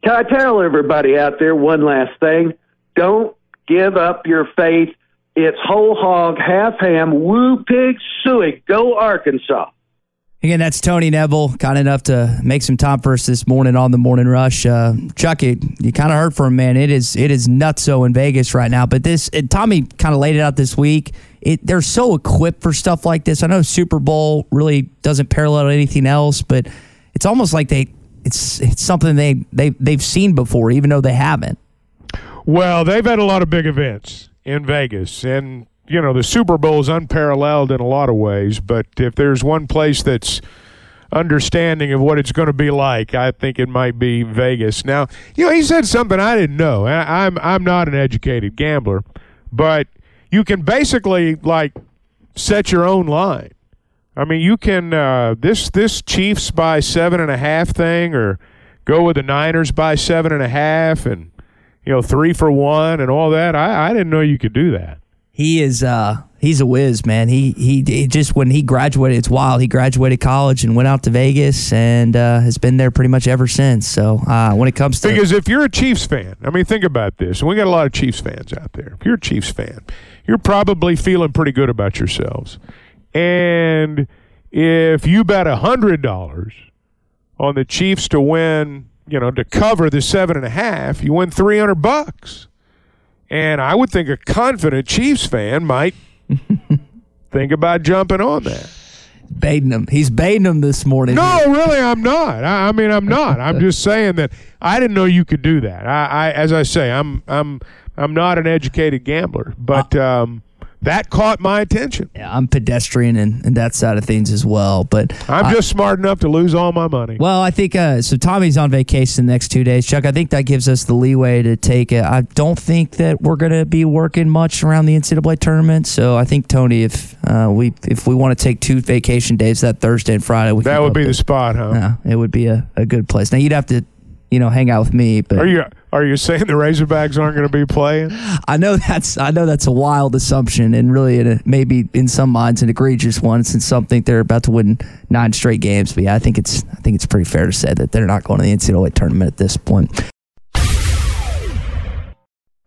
Can I tell everybody out there one last thing? Don't give up your faith. It's whole hog, half ham, woo pig sooie. Go Arkansas. Again, that's Tony Neville, kind enough to make some time for us this morning on the Morning Rush. Uh, Chuck, it, you kind of heard from him, man. It is it is nutso in Vegas right now. But this, it, Tommy kind of laid it out this week. It, they're so equipped for stuff like this. I know Super Bowl really doesn't parallel anything else, but it's almost like they it's it's something they they they've seen before, even though they haven't. Well, they've had a lot of big events in Vegas, and you know, the Super Bowl is unparalleled in a lot of ways, but if there's one place that's understanding of what it's going to be like, I think it might be Vegas. Now, you know, he said something I didn't know. I, I'm I'm not an educated gambler, but you can basically like set your own line. I mean, you can uh, this this Chiefs by seven and a half thing, or go with the Niners by seven and a half, and you know three for one and all that. I, I didn't know you could do that he is uh He's a whiz, man. He, he he just when he graduated, it's wild. He graduated college and went out to Vegas and uh, has been there pretty much ever since. So uh, when it comes to Because if you're a Chiefs fan, I mean, think about this. We got a lot of Chiefs fans out there. If you're a Chiefs fan, you're probably feeling pretty good about yourselves. And if you bet a $100 on the Chiefs to win, you know, to cover the seven and a half, you win 300 bucks. And I would think a confident Chiefs fan might [LAUGHS] think about jumping on that. baiting him, he's baiting him this morning. No, really, I'm not. I, I mean, I'm not. I'm just saying that I didn't know you could do that. I, I as I say, I'm I'm I'm not an educated gambler, but um, that caught my attention. Yeah, I'm pedestrian and, and that side of things as well. But I'm I- just smart enough to lose all my money. Well, I think uh, so. Tommy's on vacation the next two days, Chuck. I think that gives us the leeway to take it. I don't think that we're going to be working much around the NCAA tournament. So I think Tony, if uh, we if we want to take two vacation days, that Thursday and Friday, we That would be up the spot, huh? Yeah, it would be a, a good place. Now you'd have to, you know, hang out with me. But Are you are you saying the Razorbacks aren't going to be playing? [LAUGHS] I know that's I know that's a wild assumption, and really, maybe in some minds, an egregious one, since some think they're about to win nine straight games. But yeah, I think it's I think it's pretty fair to say that they're not going to the NCAA tournament at this point.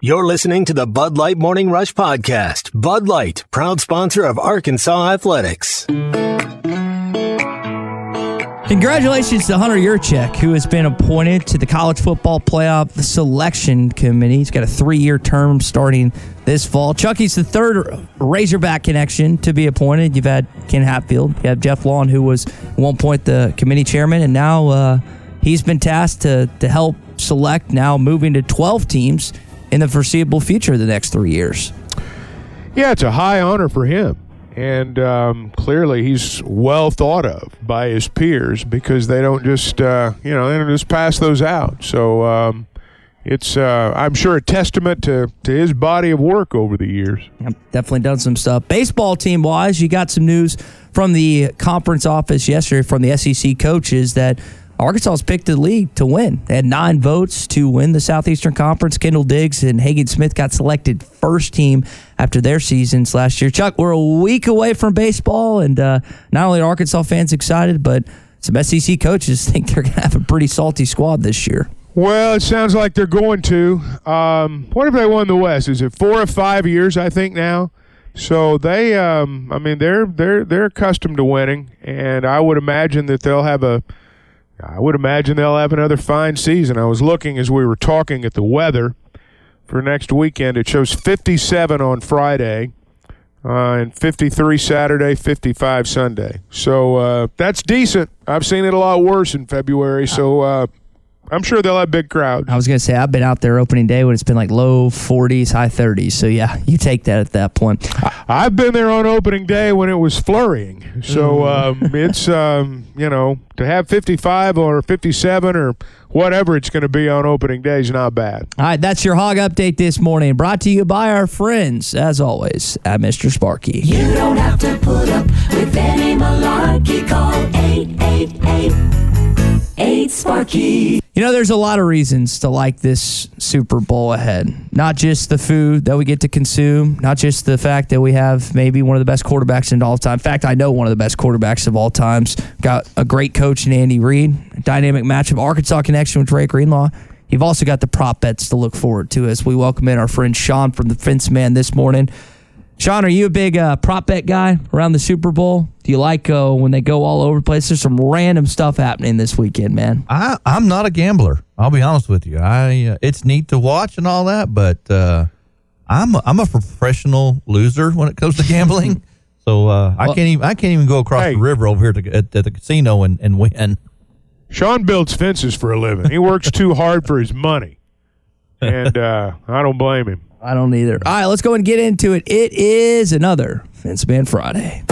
You're listening to the Bud Light Morning Rush Podcast. Bud Light, proud sponsor of Arkansas Athletics. Congratulations to Hunter Yurachek, who has been appointed to the College Football Playoff Selection Committee. He's got a three year term starting this fall. Chucky's the third Razorback connection to be appointed. You've had Ken Hatfield, you have Jeff Long, who was at one point the committee chairman, and now uh, he's been tasked to, to help select now moving to 12 teams in the foreseeable future the next three years. Yeah, it's a high honor for him. And um, clearly, he's well thought of by his peers because they don't just, uh, you know, they don't just pass those out. So um, it's, uh, I'm sure, a testament to, to his body of work over the years. Yep, definitely done some stuff. Baseball team wise, you got some news from the conference office yesterday from the SEC coaches that Arkansas picked the league to win. They had nine votes to win the Southeastern Conference. Kendall Diggs and Hagen Smith got selected first team after their seasons last year. Chuck, we're a week away from baseball, and uh, not only are Arkansas fans excited, but some SEC coaches [LAUGHS] think they're going to have a pretty salty squad this year. Well, it sounds like they're going to. Um, what have they won the West? Is it four or five years? I think now. So they, um, I mean, they're they're they're accustomed to winning, and I would imagine that they'll have a. I would imagine they'll have another fine season. I was looking as we were talking at the weather for next weekend. It shows 57 on Friday, uh, and 53 Saturday, 55 Sunday. So uh, that's decent. I've seen it a lot worse in February. So uh, I'm sure they'll have a big crowds. I was going to say, I've been out there opening day when it's been like low 40s, high 30s. So, yeah, you take that at that point. I've been there on opening day when it was flurrying. So um, it's, um, you know, to have 55 or 57 or whatever it's going to be on opening day is not bad. All right, that's your hog update this morning. Brought to you by our friends, as always, at Mr. Sparky. You don't have to put up with any malarkey. Call 888-8 You know, there's a lot of reasons to like this Super Bowl ahead. Not just the food that we get to consume, not just the fact that we have maybe one of the best quarterbacks in all time. In fact, I know one of the best quarterbacks of all times. Got a great coach in Andy Reid, dynamic matchup, Arkansas connection with Dre Greenlaw. You've also got the prop bets to look forward to as we welcome in our friend Sean from the Fence Man this morning. Sean, are you a big uh, prop bet guy around the Super Bowl? Do you like uh, when they go all over the place? There's some random stuff happening this weekend, man. I, I'm not a gambler. I'll be honest with you. I uh, it's neat to watch and all that, but uh, I'm a, I'm a professional loser when it comes to gambling. [LAUGHS] so uh, I Well- can't even I can't even go across the river over here to, at, at the casino and, and win. Sean builds fences for a living. He works too hard for his money. And uh, I don't blame him. I don't either. All right, let's go and get into it. It is another Fence Man Friday.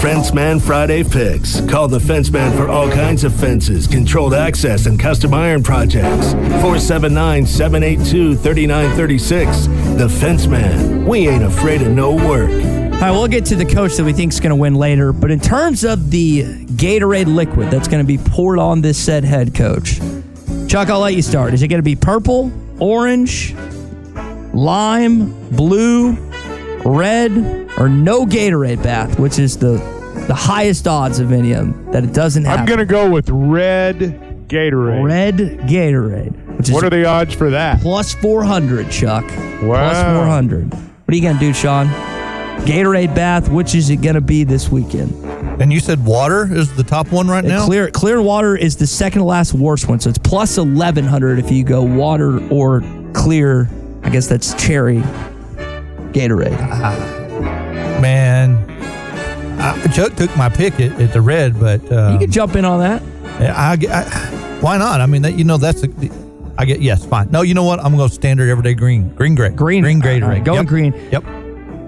Fence Man Friday Fix. Call the fence man for all kinds of fences, controlled access, and custom iron projects. 479 782 3936. The Fenceman. We ain't afraid of no work. All right, we'll get to the coach that we think is going to win later. But in terms of the Gatorade liquid that's going to be poured on this said head coach, Chuck, I'll let you start. Is it going to be purple, orange, lime, blue, red, or no Gatorade bath, which is the the highest odds of any of them that it doesn't have? I'm going to go with red Gatorade. red Gatorade. What are the odds for that? plus 400, Chuck. Wow. 400. What are you going to do, Sean? Gatorade bath, which is it going to be this weekend? And you said water is the top one right uh, now? Clear clear water is the second to last worst one. So it's plus 1100 if you go water or clear. I guess that's cherry Gatorade. [LAUGHS] Man, I, Chuck took my pick at, at the red, but uh, you um, can jump in on that. I, I- why not? I mean, that, you know, that's a, I get yes, fine. No, you know what? I'm going to go standard everyday green, green gray, Green. green Gatorade. All right, going Yep. green. Yep.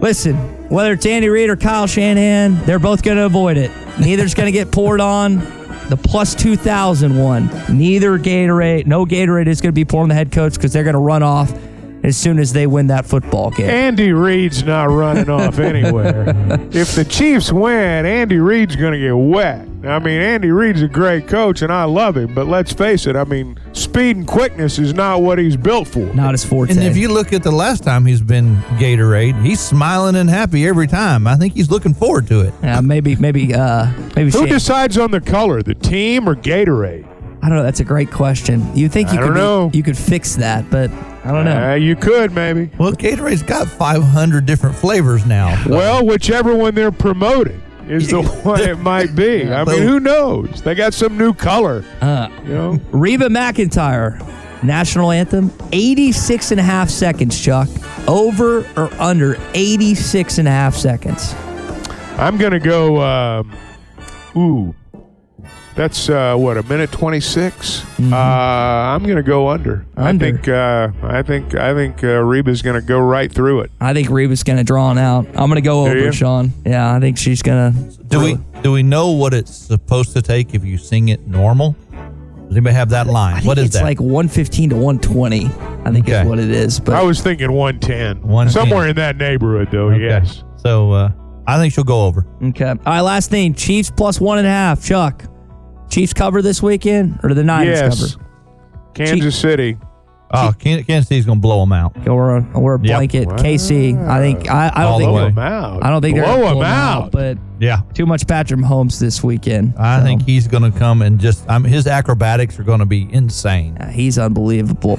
Listen, whether it's Andy Reid or Kyle Shanahan, they're both going to avoid it. Neither's going to get poured on. The plus 2,000 one. Neither Gatorade, no Gatorade is going to be poured on the head coach because they're going to run off as soon as they win that football game. Andy Reid's not running off anywhere. [LAUGHS] if the Chiefs win, Andy Reid's going to get wet. I mean, Andy Reid's a great coach, and I love him. But let's face it. I mean, speed and quickness is not what he's built for. Not his forte. And if you look at the last time he's been Gatorade, he's smiling and happy every time. I think he's looking forward to it. Yeah, maybe, maybe, uh, maybe. Who Shan- decides on the color, the team or Gatorade? I don't know. That's a great question. You think you I could don't know. you could fix that, but I don't know. Uh, you could maybe. Well, Gatorade's got 500 different flavors now. Well, whichever one they're promoting is the [LAUGHS] one it might be. I mean, who knows? They got some new color. Uh, You know, Reba McEntire, national anthem, 86 and a half seconds, Chuck. Over or under 86 and a half seconds. I'm gonna go. Um, ooh, that's uh, what a minute 26. Uh, I'm gonna go under. Mm-hmm. Under. I think. Uh, I think. I think uh, Reba's gonna go right through it. I think Reba's going to draw it out. I'm going to go Do over, you? Sean. Yeah, I think she's going to. Do we do we know what it's supposed to take if you sing it normal? Does anybody have that line? I think What is it's that? like 115 to 120. I think Okay. is what it is. But I was thinking 110. 110. Somewhere in that neighborhood, though. Okay. Yes. So uh, I think she'll go over. okay. All right, last thing. Chiefs plus one and a half. Chuck, Chiefs cover this weekend or do the Niners Yes. cover? Kansas City. Oh, Kansas Kansas City's going to blow them out. Or a, or a Yep. blanket. KC. I think. I, I don't All think. way. Blow 'em out. I don't think they're blow gonna them pull 'em out. But Yeah. too much Patrick Mahomes this weekend. I So, think he's going to come and just, I mean, his acrobatics are going to be insane. uh, he's unbelievable.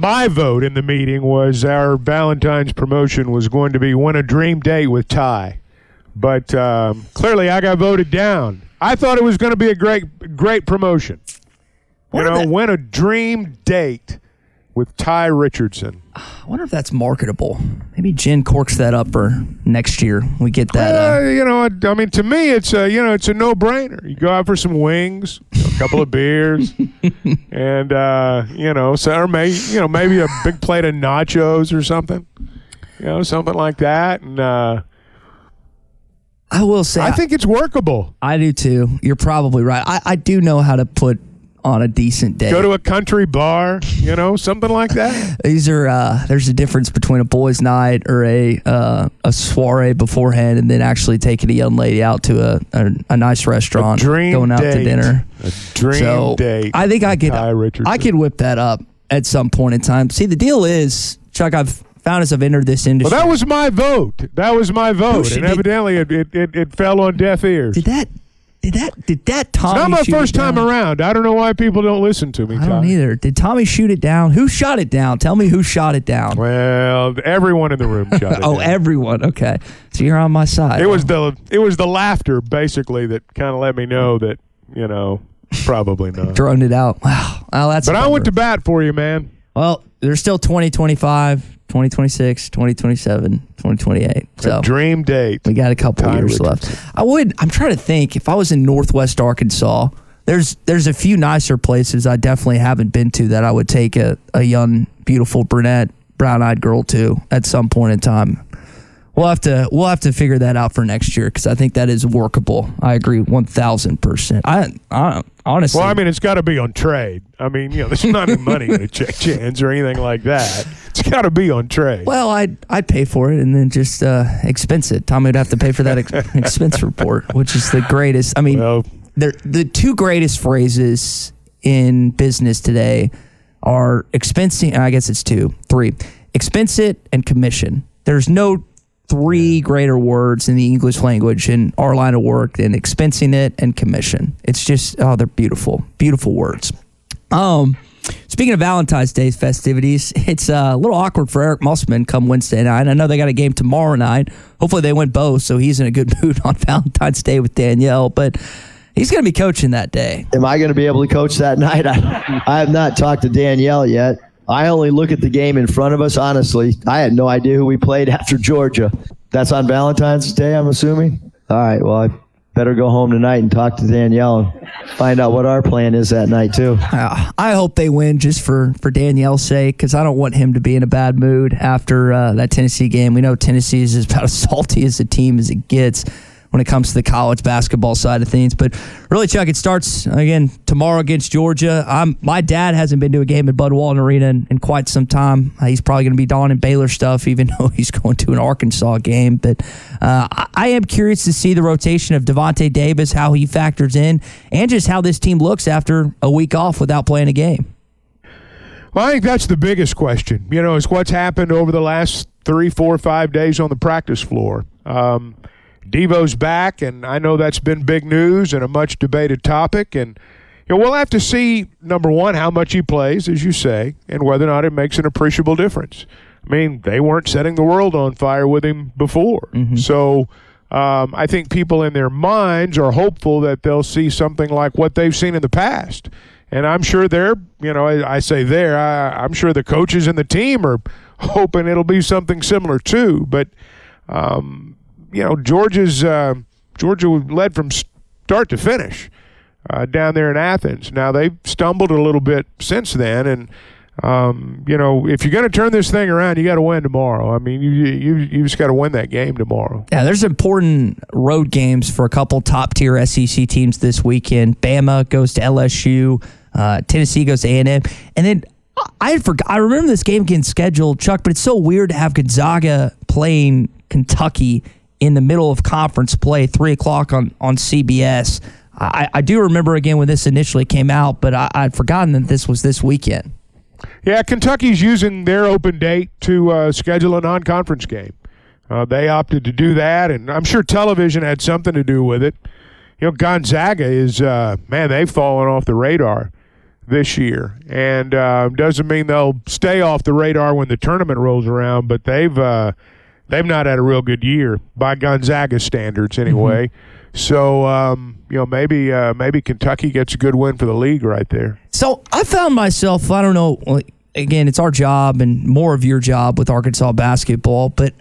my vote in the meeting was our Valentine's promotion was going to be win a dream date with Ty, but um, clearly I got voted down. I thought it was going to be a great, great promotion. You know, win a dream date with Ty Richardson. I wonder if that's marketable. Maybe Jen corks that up for next year. We get that. Uh, Uh, you know, I mean, to me, it's a you know, it's a no-brainer. You go out for some wings, a couple of [LAUGHS] beers, and uh, you know, so or maybe you know, maybe a big plate of nachos or something. You know, something like that, and uh, I will say, I think it's workable. I do too. You're probably right. I, I do know how to put on a decent day. Go to a country bar, you know, something like that. [LAUGHS] These are uh, there's a difference between a boys' night or a uh, a soiree beforehand, and then actually taking a young lady out to a a, a nice restaurant, dream going out to date. dinner. A dream so date. I think I could I could whip that up at some point in time. See, the deal is, Chuck, I've found as I've entered this industry. Well, that was my vote. That was my vote, and be- evidently it, it, it, it fell on deaf ears. Did that? Did that? Did that Tommy? It's Tommy? not my shoot first time around. I don't know why people don't listen to me. I don't Ty. either. Did Tommy shoot it down? Who shot it down? Tell me who shot it down. Well, everyone in the room shot it. [LAUGHS] oh, down. everyone. Okay, so you're on my side. It was the it was the laughter basically that kind of let me know that you know probably not. droned it out. Wow. Well, that's. But I went to bat for you, man. Well, there's still 2025, 2026, 2027, 2028. So dream date. we got a couple Ty years Richardson. left. I would. I'm trying to think. If I was in Northwest Arkansas, there's there's a few nicer places I definitely haven't been to that I would take a, a young, beautiful brunette, brown eyed girl to at some point in time. We'll have to we'll have to figure that out for next year because I think that is workable. I agree one thousand percent. I, I honestly, Well, I mean, it's got to be on trade. I mean, you know, there's not any money going to check [LAUGHS] hands or anything like that. It's got to be on trade. Well, I'd I'd pay for it and then just uh, expense it. Tommy would have to pay for that ex- [LAUGHS] expense report, which is the greatest. I mean, they're, the two greatest phrases in business today are expensing. I guess it's two, three. Expense it and commission. There's no three greater words in the English language in our line of work than expensing it and commission. It's just oh, they're beautiful, beautiful words. Um, speaking of Valentine's Day festivities, [LAUGHS] it's uh, a little awkward for Eric Musselman come Wednesday night. I know they got a game tomorrow night. Hopefully they win both, so he's in a good [LAUGHS] mood on Valentine's Day with Danielle. But he's going to be coaching that day. Am I going to be able to coach that [LAUGHS] night? I, I have not talked to Danielle yet. I only look at the game in front of us, honestly. I had no idea who we played [LAUGHS] after Georgia. That's on Valentine's Day, I'm assuming? All right, well, I better go home tonight and talk to Danielle and find out what our plan is that night, too. Uh, I hope they win just for for Danielle's sake because I don't want him to be in a bad mood after uh, that Tennessee game. We know Tennessee is [LAUGHS] about as salty as a team as it gets when it comes to the college basketball side of things. But really, Chuck, it starts again tomorrow against Georgia. I'm my dad hasn't been to a game at Bud Walton Arena in, in quite some time. Uh, he's probably going to be donning Baylor stuff, even [LAUGHS] though he's going to an Arkansas game. But uh, I, I am curious to see the rotation of Davonte Davis, how he factors in, and just how this team looks after a week off without playing a game. Well, I think that's the biggest question. You know, is what's happened over the last three, four, five days on the practice floor. Um, Devo's back, and I know that's been big news and a much debated topic. And you know, we'll have to see number one how much he plays, as you say, and whether or not it makes an appreciable difference. I mean, they weren't setting the world on fire with him before, so. Um, I think people in their minds are hopeful that they'll see something like what they've seen in the past. And I'm sure they're, you know, I, I say they're, I, I'm sure the coaches and the team are hoping it'll be something similar too. But, um, you know, Georgia's, uh, Georgia led from start to finish uh, down there in Athens. Now they've stumbled a little bit since then. And, um, you know, if you're going to turn this thing around, you got to win tomorrow. I mean, you, you, you just got to win that game tomorrow. Yeah, there's important road games for a couple top tier SEC teams this weekend. Bama goes to LSU. Uh, Tennessee goes to A&M, and then I forgot. I remember this game getting scheduled, Chuck, but it's so weird to have Gonzaga playing Kentucky in the middle of conference play, three o'clock on on CBS. I, I do remember again when this initially came out, but I, I'd forgotten that this was this weekend. Yeah, Kentucky's using their open date to uh, schedule a non-conference game. Uh, they opted to do that, and I'm sure television had something to do with it. You know, Gonzaga is uh, man, they've fallen off the radar this year, and uh, doesn't mean they'll stay off the radar when the tournament rolls around. But they've uh, they've not had a real good year by Gonzaga standards, anyway. So um, you know, maybe uh, maybe Kentucky gets a good win for the league right there. So I found myself, I don't know. Again, it's our job and more of your job with Arkansas basketball, but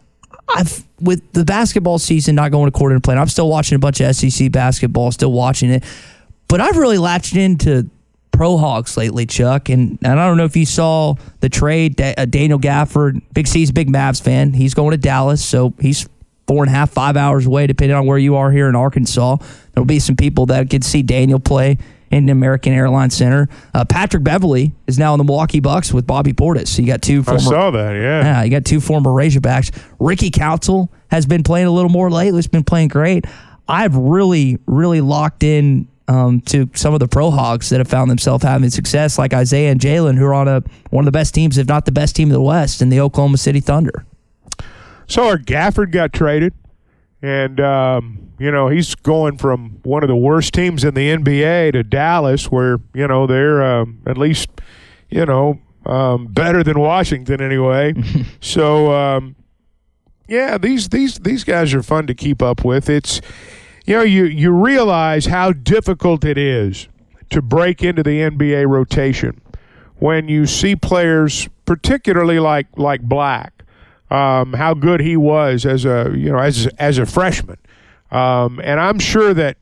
I've with the basketball season not going according to plan, I'm still watching a bunch of SEC basketball, still watching it. But I've really latched into Pro Hogs lately, Chuck. And, and I don't know if you saw the trade. Da- uh, Daniel Gafford, Big C's big Mavs fan. He's going to Dallas, so he's four and a half, five hours away, depending on where you are here in Arkansas. There'll be some people that could see Daniel play in the American Airlines Center. Uh, Patrick Beverley is now in the Milwaukee Bucks with Bobby Portis. So you got two I saw that. Yeah. Yeah, you got two former Razorbacks. Ricky Council has been playing a little more lately. It's been playing great. I've really, really locked in um, to some of the pro hogs that have found themselves having success, like Isaiah and Jaylin, who are on a one of the best teams, if not the best team in the West, in the Oklahoma City Thunder. So our Gafford got traded, and um, you know he's going from one of the worst teams in the NBA to Dallas, where you know they're um, at least you know um, better than Washington anyway. [LAUGHS] so um, yeah, these these these guys are fun to keep up with. It's you know you you realize how difficult it is to break into the NBA rotation when you see players, particularly like like Black um, how good he was as a you know as as a freshman, um, and I'm sure that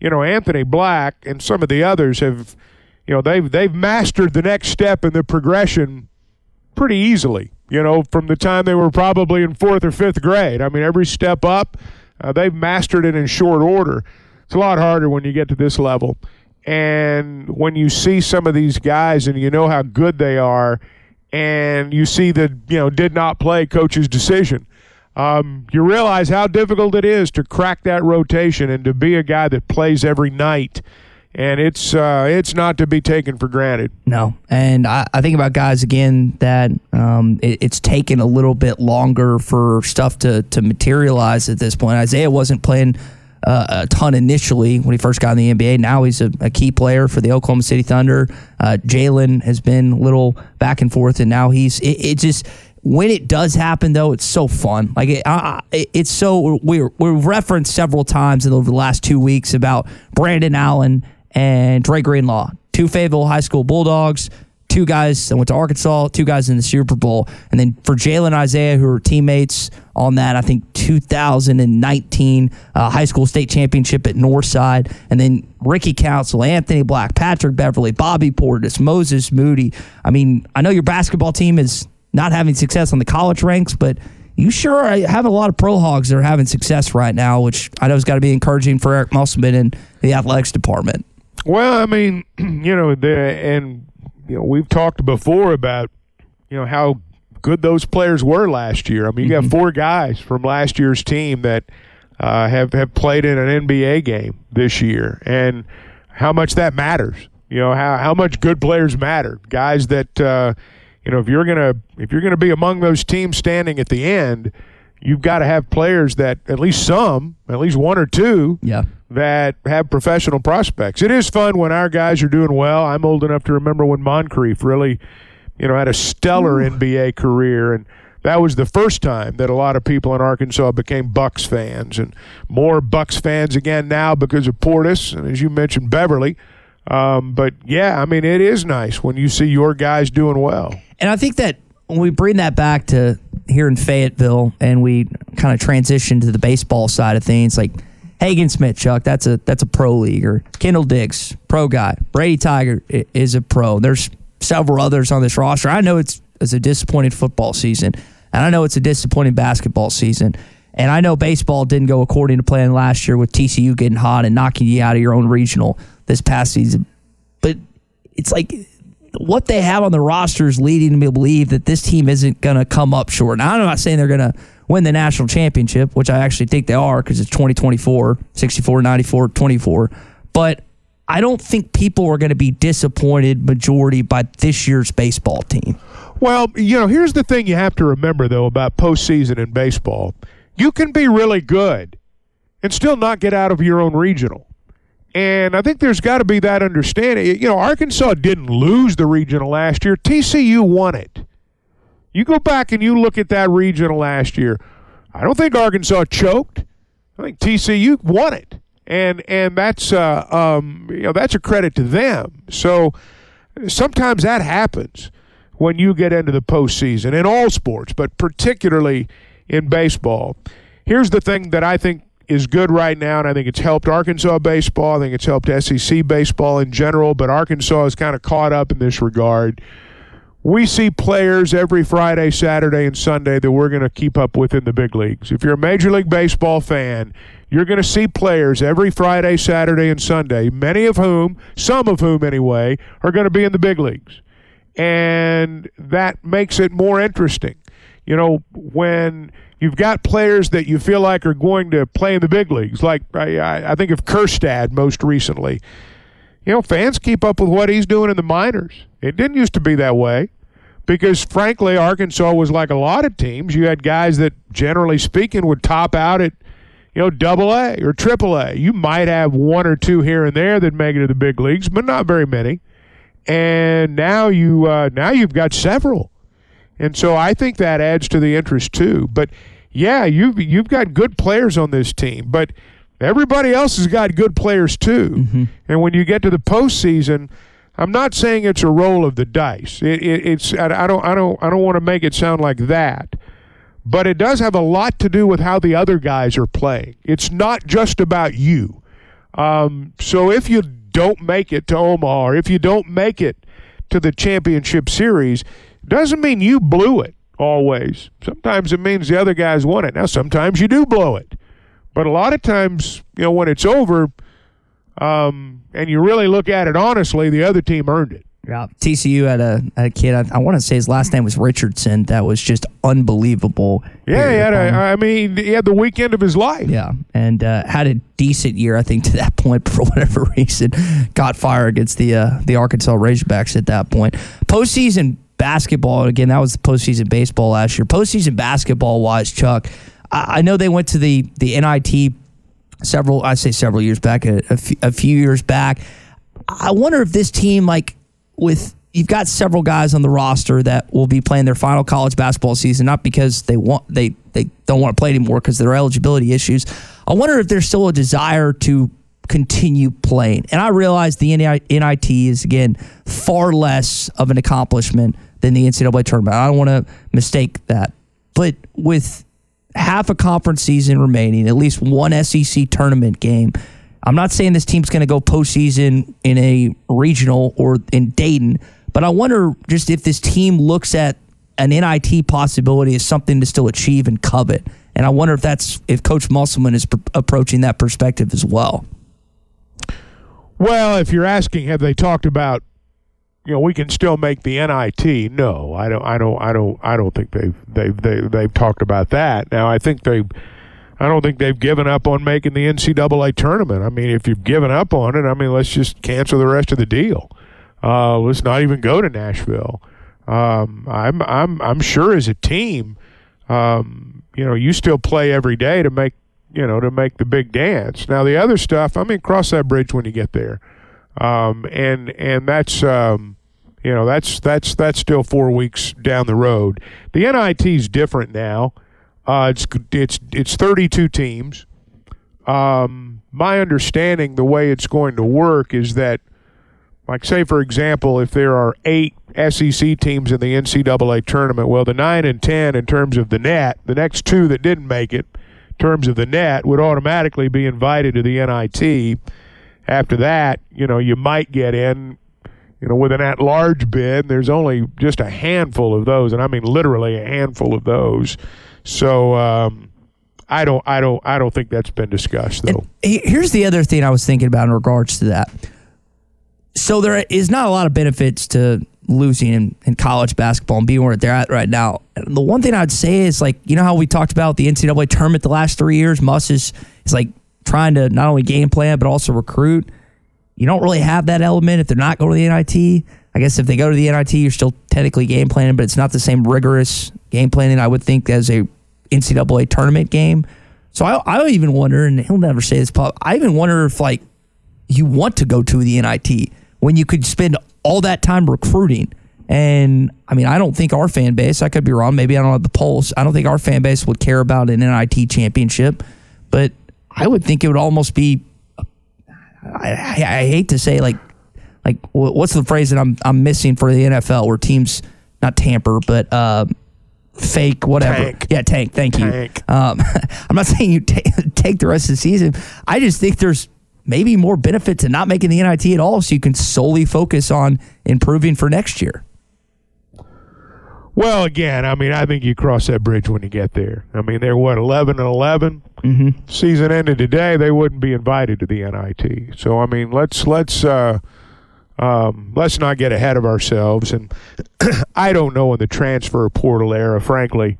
you know Anthony Black and some of the others have you know they've they've mastered the next step in the progression pretty easily. You know, from the time they were probably in fourth or fifth grade. I mean, every step up, uh, they've mastered it in short order. It's a lot harder when you get to this level. And when you see some of these guys and you know how good they are, and you see the you know did not play coach's decision, um, you realize how difficult it is to crack that rotation and to be a guy that plays every night. And it's uh, it's not to be taken for granted. No, and I, I think about guys again that um, it, it's taken a little bit longer for stuff to to materialize at this point. Isaiah wasn't playing uh, a ton initially when he first got in the NBA. Now he's a, a key player for the Oklahoma City Thunder. Uh, Jaylin has been a little back and forth, and now he's it, it just when it does happen though it's so fun like it, I, I- it's so we we've referenced several times over the last two weeks about brandon allen and Dre Greenlaw, two Fayetteville High School Bulldogs, two guys that went to Arkansas, two guys in the Super Bowl. And then for Jaylin Isaiah, who are teammates on that, I think 2019 uh, high school state championship at Northside. And then Ricky Council, Anthony Black, Patrick Beverley, Bobby Portis, Moses Moody. I mean, I know your basketball team is not having success on the college ranks, but you sure having a lot of pro hogs that are having success right now, which I know has got to be encouraging for Eric Musselman and the athletics department. Well, I mean, [CLEARS THROAT] you know, the and you know we've talked before about you know how good those players were last year. I mean, you got four guys from last year's team that uh, have have played in an NBA game this year, and how much that matters. You know how how much good players matter. Guys that uh, you know if you're gonna if you're gonna be among those teams standing at the end, you've got to have players that at least some, at least one or two, yeah, that have professional prospects. It is fun when our guys are doing well. I'm old enough to remember when Moncrief really, you know, had a stellar NBA career and that was the first time that a lot of people in Arkansas became Bucks fans and more Bucks fans again now because of Portis and as you mentioned Beverley. Um, but yeah, I mean it is nice when you see your guys doing well. And I think that when we bring that back to here in Fayetteville and we kind of transitioned to the baseball side of things, like Hagen Smith, Chuck, that's a that's a pro leaguer. Kendall Diggs, pro guy. Brady Tygart is a pro. There's several others on this roster. I know it's it's a disappointing football season, and I know it's a disappointing basketball season. And I know baseball didn't go according to plan last year with TCU getting hot and knocking you out of your own regional this past season. But it's like what they have on the roster is leading me to believe that this team isn't going to come up short. Now, I'm not saying they're going to win the national championship, which I actually think they are because it's 2024, 64, 94, 24. But I don't think people are going to be disappointed majority by this year's baseball team. Well, you know, here's the thing you have to remember though about postseason in baseball. You can be really good and still not get out of your own regional. And I think there's got to be that understanding. You know, Arkansas didn't lose the regional last year. TCU won it. You go back and you look at that regional last year. I don't think Arkansas choked. I think TCU won it, and and that's uh, um, you know that's a credit to them. So sometimes that happens when you get into the postseason in all sports, but particularly in baseball. Here's the thing that I think is good right now, and I think it's helped Arkansas baseball. I think it's helped SEC baseball in general, but Arkansas is kind of caught up in this regard. we see players every Friday, Saturday, and Sunday that we're going to keep up with in the big leagues. If you're a Major League Baseball fan, you're going to see players every Friday, Saturday, and Sunday, many of whom, some of whom anyway, are going to be in the big leagues. And that makes it more interesting. You know, when you've got players that you feel like are going to play in the big leagues, like I, I think of Kjerstad most recently. You know, fans keep up with what he's doing in the minors. It didn't used to be that way because, frankly, Arkansas was like a lot of teams. You had guys that, generally speaking, would top out at, you know, double A or triple A. You might have one or two here and there that make it to the big leagues, but not very many. And now you uh, now you've got several, and so I think that adds to the interest too. But yeah, you've you've got good players on this team, but everybody else has got good players too. Mm-hmm. And when you get to the postseason, I'm not saying it's a roll of the dice. It, it, it's I, I don't I don't I don't want to make it sound like that, but it does have a lot to do with how the other guys are playing. It's not just about you. Um, so if you don't make it to Omaha, or if you don't make it to the championship series, doesn't mean you blew it always. Sometimes it means the other guys won it. Now sometimes you do blow it. But a lot of times, you know, when it's over, um, and you really look at it honestly, the other team earned it. Yeah, TCU had a, had a kid. I, I want to say his last name was Richardson. That was just unbelievable. Yeah, he had a, I mean, he had the weekend of his life. Yeah, and uh, had a decent year, I think, to that point. [LAUGHS] For whatever reason, got fired against the uh, the Arkansas Razorbacks at that point. Postseason basketball again. That was the postseason baseball last year. Postseason basketball wise, Chuck. I, I know they went to the the NIT several. I say several years back, a, few- a few years back. I wonder if this team, like with you've got several guys on the roster that will be playing their final college basketball season, not because they want they they don't want to play anymore because their eligibility issues. I wonder if there's still a desire to continue playing. And I realize the NIT is again far less of an accomplishment than the NCAA tournament. I don't want to mistake that, but with half a conference season remaining, at least one SEC tournament game. I'm not saying this team's going to go postseason in a regional or in Dayton, but I wonder just if this team looks at an NIT possibility as something to still achieve and covet. And I wonder if that's if Coach Musselman is pr- approaching that perspective as well. Well, if you're asking, have they talked about, you know, we can still make the NIT? No, I don't. I don't. I don't. I don't think they've they've they, they've talked about that. Now, I think they. I don't think they've given up on making the NCAA tournament. I mean, if you've given up on it, I mean, let's just cancel the rest of the deal. Uh, let's not even go to Nashville. Um, I'm I'm I'm sure as a team, um, you know, you still play every day to make you know to make the big dance. Now the other stuff, I mean, cross that bridge when you get there, um, and and that's um, you know that's that's that's still four weeks down the road. The NIT is different now. Uh, it's it's it's 32 teams. Um, my understanding, the way it's going to work is that, like, say for example, if there are eight SEC teams in the NCAA tournament, well, the nine and ten in terms of the net, the next two that didn't make it, in terms of the net, would automatically be invited to the NIT. After that, you know, you might get in. You know, with an at-large bid, there's only just a handful of those, and I mean literally a handful of those. So um, I don't, I don't, I don't think that's been discussed though. He- Here's the other thing I was thinking about in regards to that. So there is not a lot of benefits to losing in, in college basketball and being where they're at right now. And the one thing I'd say is like, you know how we talked about the NCAA tournament the last three years? Muss is, is like trying to not only game plan but also recruit. You don't really have that element if they're not going to the NIT. I guess if they go to the NIT, you're still technically game planning, but it's not the same rigorous game planning I would think as a NCAA tournament game. So I, I even wonder, and he'll never say this, Pop. I even wonder if like you want to go to the NIT when you could spend all that time recruiting. And I mean, I don't think our fan base, I could be wrong, maybe I don't have the pulse. I don't think our fan base would care about an NIT championship, but I would think it would almost be, I, I, I hate to say like, like what's the phrase that I'm, I'm missing for the NFL where teams not tamper, but, uh, fake whatever. Tank. Yeah, tank. Thank Tank. you. Um, [LAUGHS] I'm not saying you ta [LAUGHS] take the rest of the season. I just think there's maybe more benefit to not making the NIT at all, so you can solely focus on improving for next year. Well, again, I mean, I think you cross that bridge when you get there. I mean, they're what eleven and 11 Mm-hmm. Season ended today. They wouldn't be invited to the NIT. So I mean, let's let's uh, um, let's not get ahead of ourselves. And [CLEARS THROAT] I don't know in the transfer portal era, frankly,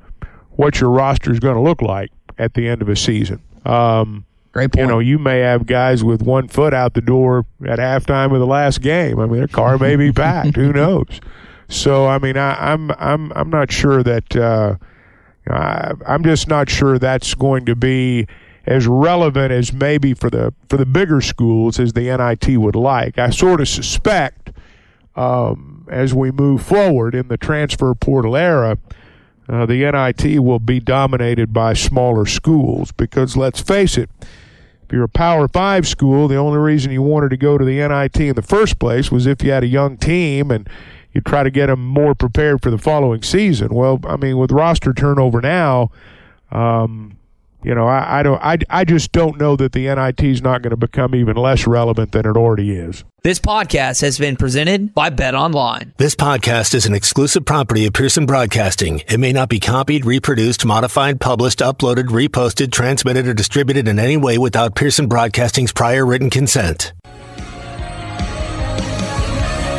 what your roster is going to look like at the end of a season. Um, Great You know, you may have guys with one foot out the door at halftime of the last game. I mean, their car may be [LAUGHS] packed. Who knows? So, I mean, I, I'm I'm I'm not sure that. Uh, I, I'm just not sure that's going to be as relevant as maybe for the for the bigger schools as the NIT would like. I sort of suspect um, as we move forward in the transfer portal era, uh, the NIT will be dominated by smaller schools because let's face it, if you're a Power Five school, the only reason you wanted to go to the NIT in the first place was if you had a young team and you try to get them more prepared for the following season. Well, I mean, with roster turnover now, um, you know, I, I don't, I, I just don't know that the NIT is not going to become even less relevant than it already is. This podcast has been presented by Bet Online. This podcast is an exclusive property of Pearson Broadcasting. It may not be copied, reproduced, modified, published, uploaded, reposted, transmitted, or distributed in any way without Pearson Broadcasting's prior written consent.